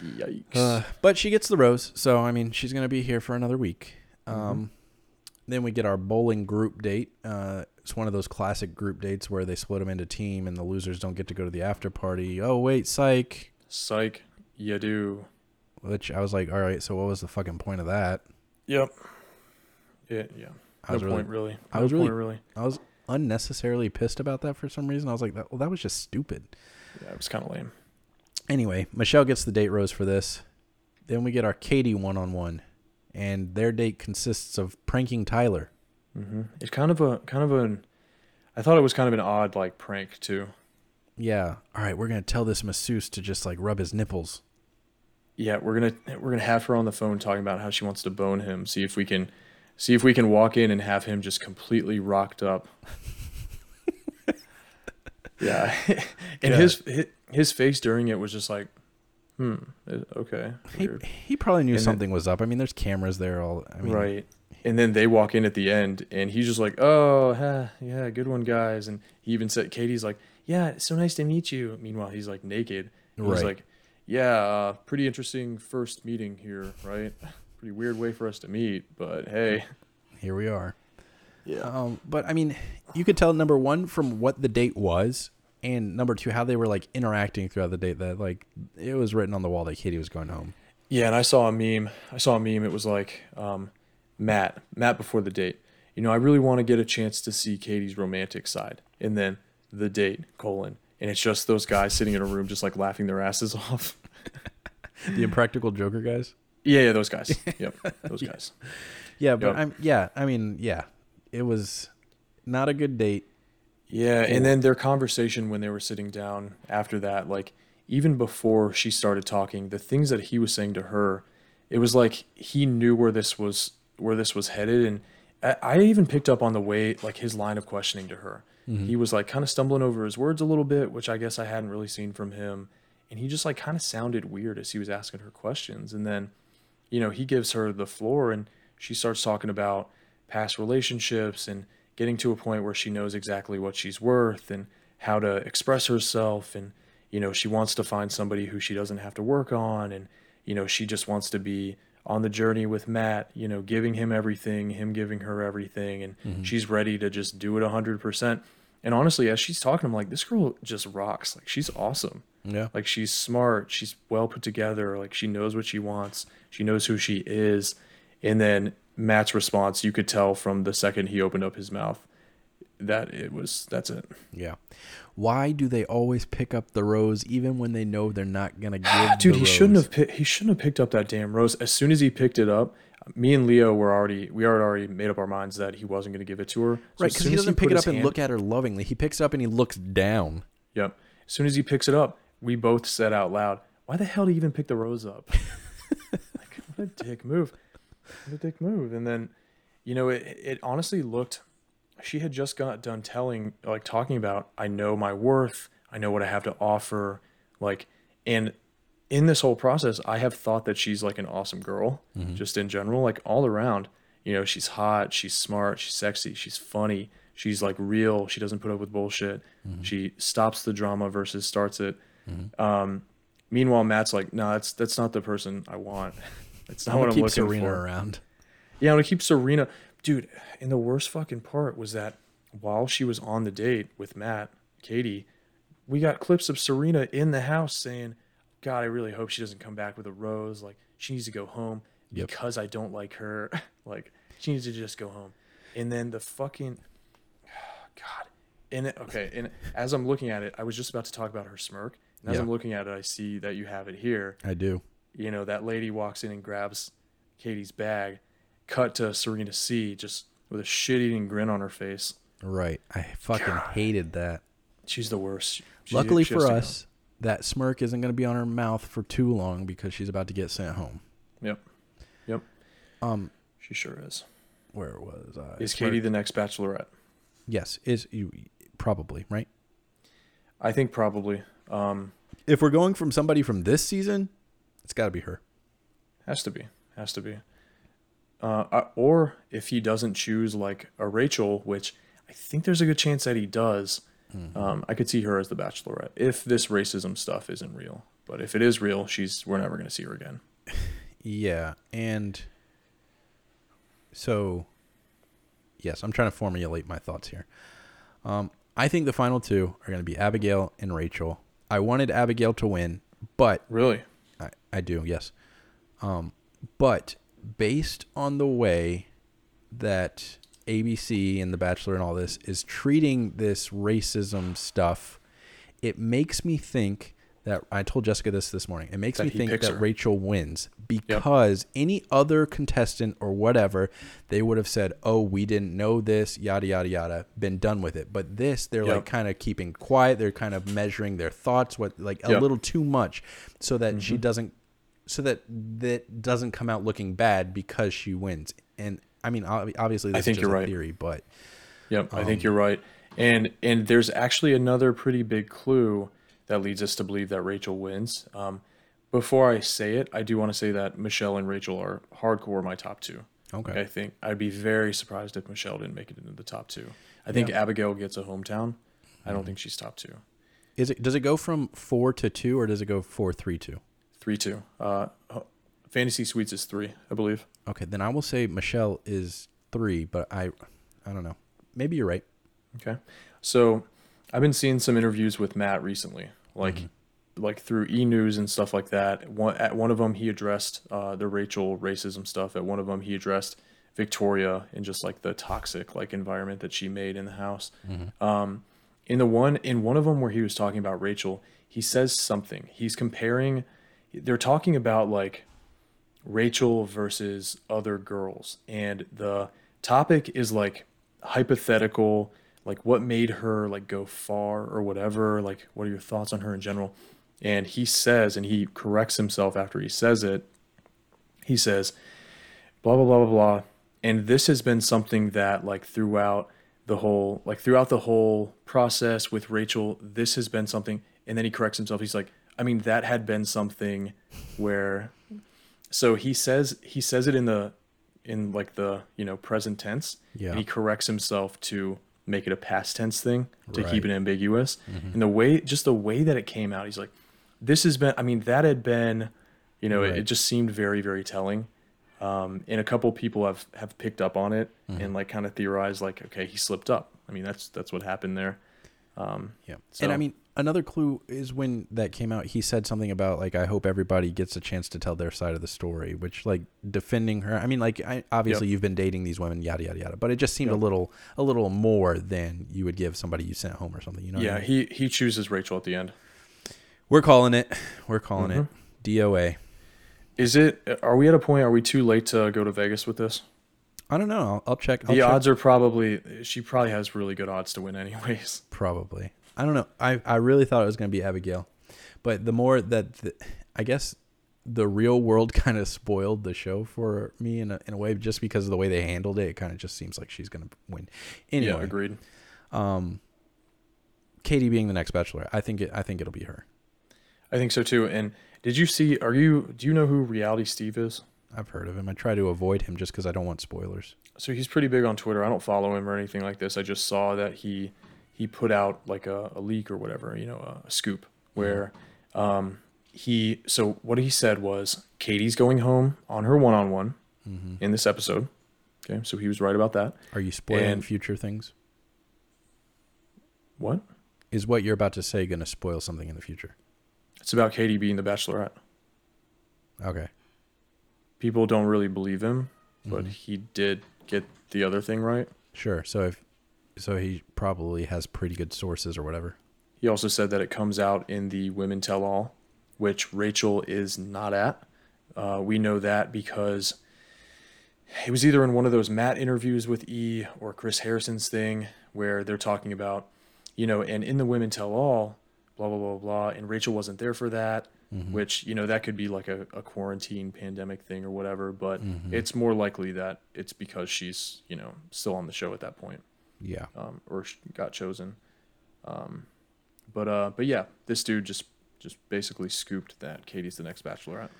Yikes. Uh, but she gets the rose, so I mean, she's gonna be here for another week. Mm-hmm. Um, then we get our bowling group date. Uh, it's one of those classic group dates where they split them into team, and the losers don't get to go to the after party. Oh wait, psych. Psych. You do. Which I was like, all right, so what was the fucking point of that? Yep. Yeah, yeah. I No was really, point really. I No was really- point really. I was unnecessarily pissed about that for some reason. I was like, that, well, that was just stupid. Yeah, it was kind of lame. Anyway, Michelle gets the date rose for this. Then we get our Katie one on one, and their date consists of pranking Tyler. Mm-hmm. It's kind of a kind of an. I thought it was kind of an odd like prank too. Yeah. All right, we're gonna tell this masseuse to just like rub his nipples. Yeah, we're gonna we're gonna have her on the phone talking about how she wants to bone him. See if we can, see if we can walk in and have him just completely rocked up. yeah, and his his his face during it was just like, hmm, eh, okay, He weird. he probably knew And then- something was up. I mean, there's cameras there. All I mean, right. And then they walk in at the end, and he's just like, "Oh, huh, yeah, good one, guys." And he even said, "Katie's like, yeah, it's so nice to meet you." Meanwhile, he's like naked. And He's Right. like, "Yeah, uh, pretty interesting first meeting here, right? Pretty weird way for us to meet, but hey, Here we are. yeah, Um, but I mean, you could tell number one from what the date was, and number two how they were like interacting throughout the date. That like it was written on the wall that Katie was going home. yeah." And I saw a meme. I saw a meme. It was like, um, Matt, Matt before the date. You know, I really want to get a chance to see Katie's romantic side, and then the date colon, and it's just those guys sitting in a room just like laughing their asses off. The Impractical Joker guys. Yeah, yeah, those guys. Yep, those guys. Yeah, but Yep. I'm yeah. I mean, yeah, it was not a good date. Yeah, and then their conversation when they were sitting down after that, like even before she started talking, the things that he was saying to her, it was like he knew where this was where this was headed, and I, I even picked up on the way like his line of questioning to her. Mm-hmm. He was like kind of stumbling over his words a little bit, which I guess I hadn't really seen from him, and he just like kind of sounded weird as he was asking her questions, and then you know, he gives her the floor and she starts talking about past relationships and getting to a point where she knows exactly what she's worth and how to express herself and you know, she wants to find somebody who she doesn't have to work on and you know, she just wants to be on the journey with Matt, you know, giving him everything, him giving her everything and Mm-hmm. she's ready to just do it 100%. And honestly, as she's talking, I'm like this girl just rocks. Like she's awesome. Yeah. Like she's smart, she's well put together, like she knows what she wants, she knows who she is. And then Matt's response, you could tell from the second he opened up his mouth that it was that's it. Yeah. Why do they always pick up the rose even when they know they're not gonna give? Dude, he shouldn't have pi- he shouldn't have picked up that damn rose. As soon as he picked it up, me and Leo were already we had already made up our minds that he wasn't going to give it to her. So Right, because he doesn't pick it up and hand- look at her lovingly. He picks it up and he looks down. Yep. As soon as he picks it up, we both said out loud, "Why the hell did he even pick the rose up?" what a dick move! What a dick move! And then, you know, it it honestly looked. She had just got done telling, like, talking about, "I know my worth. I know what I have to offer." Like, and in this whole process, I have thought that she's like an awesome girl, mm-hmm. just in general, like all around. You know, she's hot, she's smart, she's sexy, she's funny, she's like real. She doesn't put up with bullshit. Mm-hmm. She stops the drama versus starts it. Mm-hmm. Um, meanwhile, Matt's like, no, that's that's not the person I want. That's not what I'm keep looking Serena for. around. Yeah, I'm gonna keep Serena, dude. And the worst fucking part was that while she was on the date with Matt, Katie, we got clips of Serena in the house saying, "God, I really hope she doesn't come back with a rose. Like she needs to go home Yep. because I don't like her. like she needs to just go home." And then the fucking God. And it, okay, and as I'm looking at it, I was just about to talk about her smirk. And as. I'm looking at it, I see that you have it here I do. You know, that lady walks in and grabs Katie's bag, cut to Serena C just with a shit eating grin on her face. Right. I fucking hated that. She's the worst. She- Luckily for us, that smirk isn't going to be on her mouth for too long because she's about to get sent home. Yep. Yep. Um, She sure is. where was I? Is Katie the next bachelorette? Yes, is you probably right. I think probably. Um, If we're going from somebody from this season, it's got to be her. has to be. Has to be. Uh, or if he doesn't choose like a Rachel, which I think there's a good chance that he does, um, I could see her as the bachelorette if this racism stuff isn't real. But if it is real, she's we're never going to see her again. Yeah, and so yes, I'm trying to formulate my thoughts here. Um, I think the final two are going to be Abigail and Rachel. I wanted Abigail to win, but Really? I, do, yes. Um, but based on the way that ABC and The Bachelor and all this is treating this racism stuff, it makes me think that I told Jessica this this morning. It makes That me think that her. Rachel wins because any other contestant or whatever, they would have said, "Oh, we didn't know this, yada yada yada," been done with it. But this, they're Yep. like kind of keeping quiet. They're kind of measuring their thoughts, what like a Yep. little too much, so that she Mm-hmm. doesn't, so that that doesn't come out looking bad because she wins. And I mean, obviously, this think is just you're a right. theory, but Yep, I Um, think you're right. And and there's actually another pretty big clue that leads us to believe that Rachel wins. Um, before I say it, I do want to say that Michelle and Rachel are hardcore my top two. okay, I think I'd be very surprised if Michelle didn't make it into the top two. I think Abigail gets a hometown. I Mm-hmm. don't think she's top two. is it does it go from four to two or does it go four three two? Three two. Uh, Fantasy Suites is three, I believe. Okay, then I will say Michelle is three, but I, I don't know. Maybe you're right. Okay. So I've been seeing some interviews with Matt recently, like like through E News and stuff like that. One at one of them he addressed uh, the Rachel racism stuff. At one of them he addressed Victoria and just like the toxic like environment that she made in the house. Um, in the one in one of them where he was talking about Rachel, he says something. He's comparing. They're talking about like Rachel versus other girls. And the topic is like hypothetical, like what made her like go far or whatever. Like, what are your thoughts on her in general? And he says, and he corrects himself after he says it. He says, blah, blah, blah, blah, blah. And this has been something that, like, throughout the whole, like, throughout the whole process with Rachel, this has been something. And then he corrects himself. He's like, I mean, that had been something where so he says he says it in the in like the you know present tense. Yeah. And he corrects himself to make it a past tense thing to keep it ambiguous. And the way just the way that it came out, he's like, this has been. I mean, that had been, you know, it, it just seemed very very telling. Um, and a couple people have have picked up on it Mm-hmm. and like kind of theorized like, okay, he slipped up. I mean, that's that's what happened there. Yeah. So- and I mean, another clue is when that came out, he said something about like, I hope everybody gets a chance to tell their side of the story, which like defending her. I mean, like, I, obviously Yep. you've been dating these women, yada yada yada, but it just seemed a little, a little more than you would give somebody you sent home or something. You know? what I yeah, mean? he he chooses Rachel at the end. we're calling it. We're calling Mhm. it DOA. Is it? Are we at a point? Are we too late to go to Vegas with this? I don't know. I'll, I'll check. I'll The check. odds are probably she probably has really good odds to win anyways. Probably. I don't know. I, I really thought it was going to be Abigail. But the more that, the, I guess the real world kind of spoiled the show for me in a, in a way, just because of the way they handled it. It kind of just seems like she's going to win. Anyway, Yeah, agreed. um, Katie being the next bachelor, I think it, I think it'll be her. I think so too. And did you see? Are you? Do you know who Reality Steve is? I've heard of him. I try to avoid him just because I don't want spoilers. So he's pretty big on Twitter. I don't follow him or anything like this. I just saw that he he put out like a, a leak or whatever, you know, a, scoop where um, he. So what he said was Katie's going home on her one on one in this episode. Okay, so he was right about that. Are you spoiling And- future things? What? Is what you're about to say going to spoil something in the future? It's about Katie being the Bachelorette. Okay. People don't really believe him, but Mhm. he did get the other thing right. Sure. So if so, he probably has pretty good sources or whatever. He also said that it comes out in the Women Tell All, which Rachel is not at. Uh, we know that because it was either in one of those Matt interviews with E or Chris Harrison's thing where they're talking about, you know, and in the Women Tell All, blah, blah, blah, blah. And Rachel wasn't there for that, which, you know, that could be like a, a quarantine pandemic thing or whatever. But it's more likely that it's because she's, you know, still on the show at that point Yeah. um, or got chosen. Um, but uh, but yeah, this dude just just basically scooped that Katie's the next Bachelorette.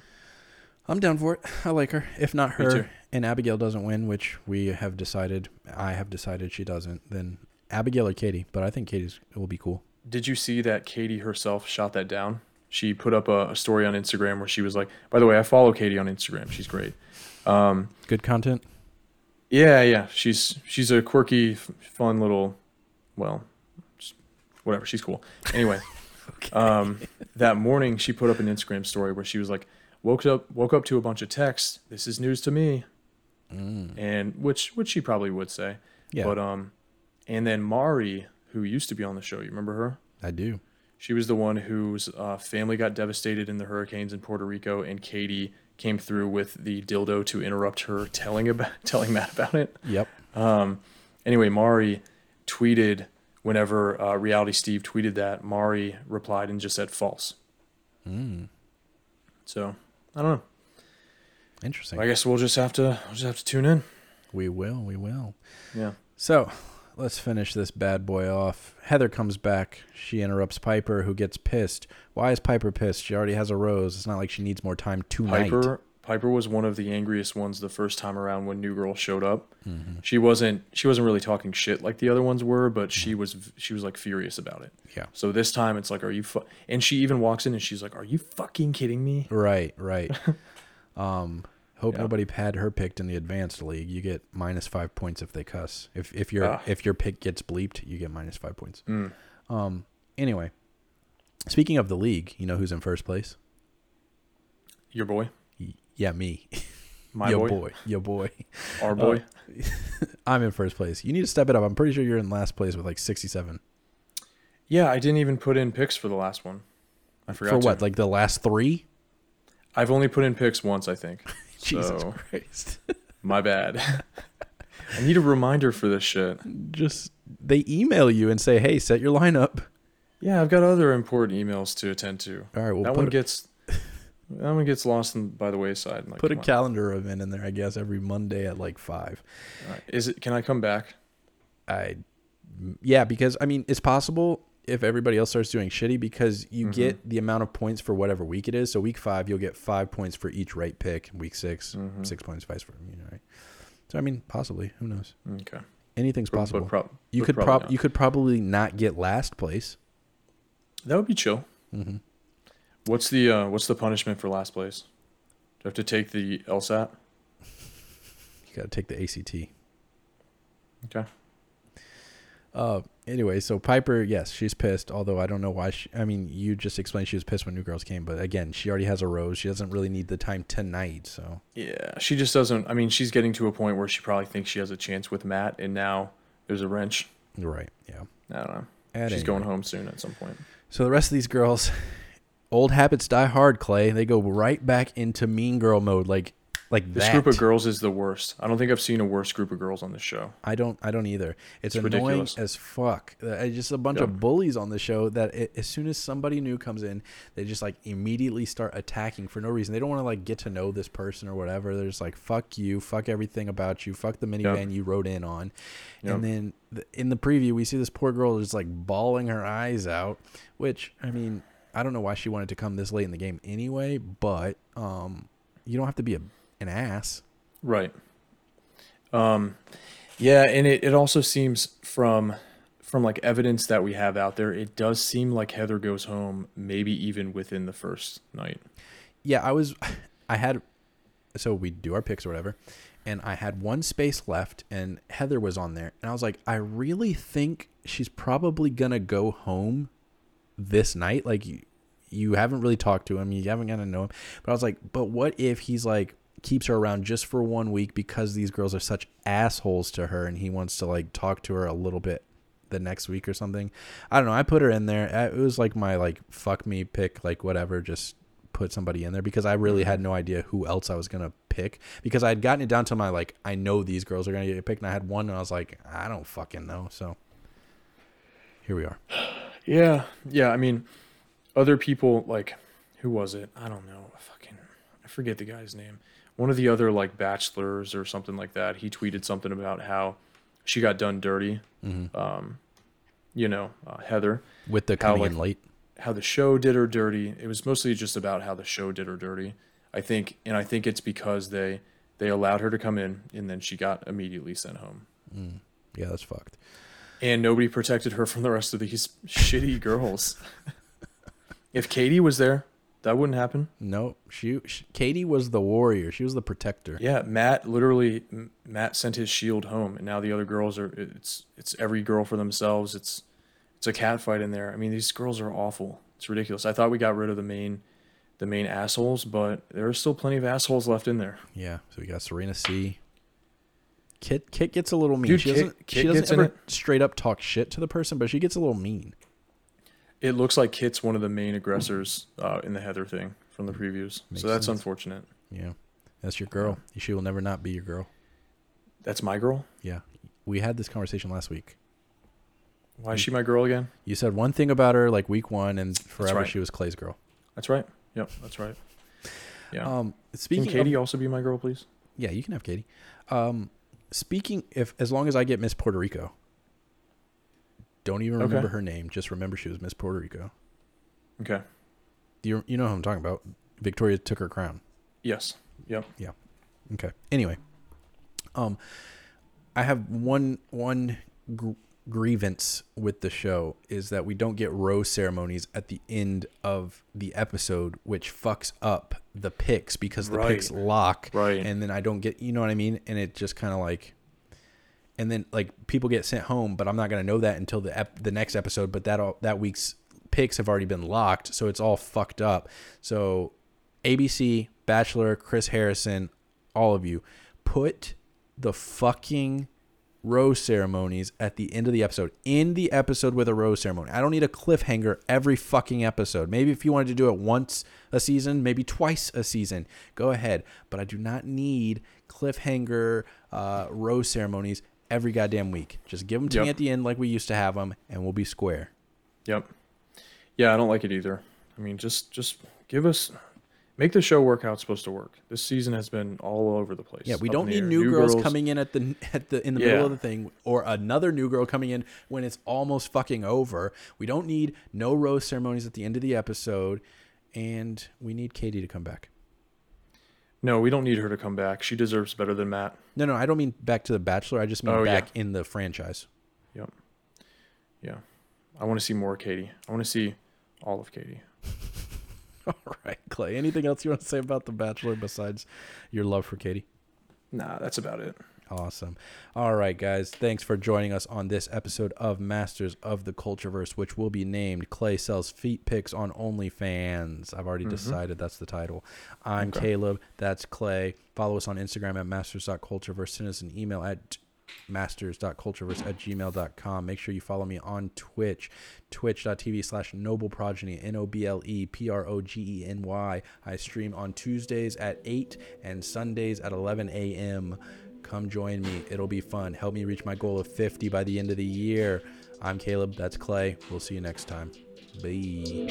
I'm down for it. I like her. If not her and Abigail doesn't win, which we have decided, I have decided she doesn't, then Abigail or Katie. But I think Katie's will be cool. Did you see that Katie herself shot that down? She put up a, a story on Instagram where she was like, "By the way, I follow Katie on Instagram. She's great." Um, Good content. yeah, yeah, she's she's a quirky, f- fun little, well, just whatever. She's cool. Anyway, um, that morning she put up an Instagram story where she was like, "Woke up, woke up to a bunch of texts. This is news to me." and which which she probably would say. Yeah. But um, and then Mari, who used to be on the show, you remember her? I do. She was the one whose uh, family got devastated in the hurricanes in Puerto Rico, and Katie came through with the dildo to interrupt her telling about telling Matt about it. Yep. Um, anyway, Mari tweeted whenever uh, Reality Steve tweeted that. Mari replied and just said false. Mm. So I don't know. Interesting. I guess we'll just have to we'll just have to tune in. we will. We will. Yeah. So let's finish this bad boy off. Heather comes back. She interrupts Piper, who gets pissed. Why is Piper pissed? She already has a rose. It's not like she needs more time tonight. Piper Piper was one of the angriest ones the first time around when New Girl showed up. Mm-hmm. She wasn't she wasn't really talking shit like the other ones were, but she was she was like furious about it. Yeah. So this time it's like, are you? Fu-? And she even walks in and she's like, "Are you fucking kidding me?" Right, right. um, hope Yeah. nobody had her picked in the advanced league. You get minus five points if they cuss. If if your Ah. if your pick gets bleeped, you get minus five points. Mm. Um. Anyway, speaking of the league, you know who's in first place? Your boy, Yeah, me. my Yo boy, boy. Yo boy. our boy. I'm in first place. You need to step it up. I'm pretty sure you're in last place with like 67. yeah, I didn't even put in picks for the last one. I forgot For what? to. Like the last three? I've only put in picks once, I think. Jesus So Christ. my bad. I need a reminder for this shit. Just they email you and say, "Hey, set your lineup." Yeah, I've got other important emails to attend to. All right, well, that one gets that one gets lost in, by the wayside. Like, put a on. calendar event in there. I guess every Monday at like five. Right. Is it? Can I come back? I, yeah, because I mean, it's possible if everybody else starts doing shitty because you Mhm. get the amount of points for whatever week it is. So week five, you'll get five points for each right pick. Week 6 Mhm. six points, vice versa. You know, right? So I mean, possibly. Who knows? Okay. Anything's But- but possible. prob- you could probably prob not. you could probably not get last place. That would be chill. hmm What's the uh, what's the punishment for last place? Do I have to take the LSAT? You got to take the ACT. Okay. Uh, anyway, so Piper, yes, she's pissed. Although I don't know why. She, I mean, you just explained she was pissed when New Girls came, but again, she already has a rose. She doesn't really need the time tonight. So Yeah, she just doesn't. I mean, she's getting to a point where she probably thinks she has a chance with Matt, and now there's a wrench. right. Yeah. I don't know. At she's going rate. home soon at some point. So the rest of these girls, old habits die hard. Clay, they go right back into mean girl mode, like like This that. group of girls is the worst. I don't think I've seen a worse group of girls on this show. I don't. I don't either. It's, It's annoying ridiculous. as fuck. Uh, It's just a bunch Yep. of bullies on the show that i as soon as somebody new comes in, they just like immediately start attacking for no reason. They don't want to like get to know this person or whatever. They're just like fuck you, fuck everything about you, fuck the minivan you rode in on. Yep. And then the, in the preview, we see this poor girl just like bawling her eyes out. Which I mean, I don't know why she wanted to come this late in the game anyway. But um, you don't have to be a, an ass. Right. Um, yeah, and it, it also seems from from like evidence that we have out there, it does seem like Heather goes home maybe even within the first night. yeah, I was, I had, so we do our picks or whatever, and I had one space left, and Heather was on there, and I was like, I really think she's probably gonna go home this night. Like you, you haven't really talked to him, you haven't gotten to know him, but I was like, but what if he's like keeps her around just for one week because these girls are such assholes to her, and he wants to like talk to her a little bit the next week or something. I don't know. I put her in there. It was like my like fuck me pick, like whatever. Just put somebody in there because I really had no idea who else I was gonna pick because I had gotten it down to my like I know these girls are gonna get picked and I had one and I was like I don't fucking know. So here we are. Yeah, yeah. I mean, other people like who was it? I don't know. Fucking, I forget the guy's name. One of the other like bachelors or something like that. He tweeted something about how she got done dirty. Mm-hmm. Um, you know, uh, Heather, With the How, coming like- in late. how the show did her dirty. It was mostly just about how the show did her dirty. I think, and I think it's because they they allowed her to come in and then she got immediately sent home. Mm. Yeah, that's fucked. and nobody protected her from the rest of these shitty girls. if Katie was there, that wouldn't happen. No, she, she Katie was the warrior. She was the protector. Yeah, Matt literally Matt sent his shield home, and now the other girls are. It's it's every girl for themselves. It's it's a cat fight in there. I mean, these girls are awful. It's ridiculous. I thought we got rid of the main the main assholes, but there are still plenty of assholes left in there. Yeah. So we got Serena C. Kit Kit gets a little mean. Dude, she Kit- doesn't Kit she doesn't ever straight up talk shit to the person, but she gets a little mean. It looks like Kit's one of the main aggressors uh, in the Heather thing from the previews. Makes so that's sense. unfortunate. Yeah. That's your girl. She will never not be your girl. That's my girl. Yeah. We had this conversation last week. Why is she my girl again? You said one thing about her like week one and forever right. she was Clay's girl. That's right. Yep, that's right. Yeah. Um Can speaking Katie of, also be my girl, please? Yeah, you can have Katie. Um speaking if as long as I get Miss Puerto Rico. Don't even Okay. remember her name, just remember she was Miss Puerto Rico. Okay. You you know who I'm talking about. Victoria took her crown. Yes. Yep. Yeah. Okay. Anyway, um, I have one one gr- grievance with the show is that we don't get rose ceremonies at the end of the episode, which fucks up the picks because the picks lock, Right. and then I don't get, you know what I mean, and it just kind of like. And then like people get sent home, but I'm not gonna know that until the ep- the next episode. But that all, that week's picks have already been locked, so it's all fucked up. So ABC, Bachelor, Chris Harrison, all of you, put the fucking rose ceremonies at the end of the episode. In the episode with a rose ceremony. I don't need a cliffhanger every fucking episode. Maybe if you wanted to do it once a season, maybe twice a season, go ahead. But I do not need cliffhanger uh, rose ceremonies every goddamn week. Just give them to me at the end like we used to have them, and we'll be square. Yep. Yeah, I don't like it either. I mean, just just give us Make the show work how it's supposed to work. This season has been all over the place. Yeah, we Up don't need air. new, girls, coming in at the at the in the Yeah. middle of the thing or another new girl coming in when it's almost fucking over. We don't need no rose ceremonies at the end of the episode, and we need Katie to come back. No, we don't need her to come back. She deserves better than Matt. No, no, I don't mean back to the Bachelor. I just mean Oh, yeah. back in the franchise. Yep. Yeah. I want to see more Katie. I want to see all of Katie. All right, Clay. Anything else you want to say about the Bachelor besides your love for Katie? Nah, that's about it. Awesome. All right, guys. Thanks for joining us on this episode of Masters of the Cultureverse, which will be named Clay Sells Feet Picks on OnlyFans. I've already mm-hmm. decided that's the title. I'm Okay. Caleb. That's Clay. Follow us on Instagram at masters.cultureverse. Send us an email at masters.cultureverse at gmail.com. Make sure you follow me on Twitch, twitch.tv slash noble progeny, N O B L E P R O G E N Y. I stream on Tuesdays at 8 and Sundays at 11 a.m. Come join me. It'll be fun. Help me reach my goal of 50 by the end of the year. I'm Caleb. That's Clay. We'll see you next time. Bye.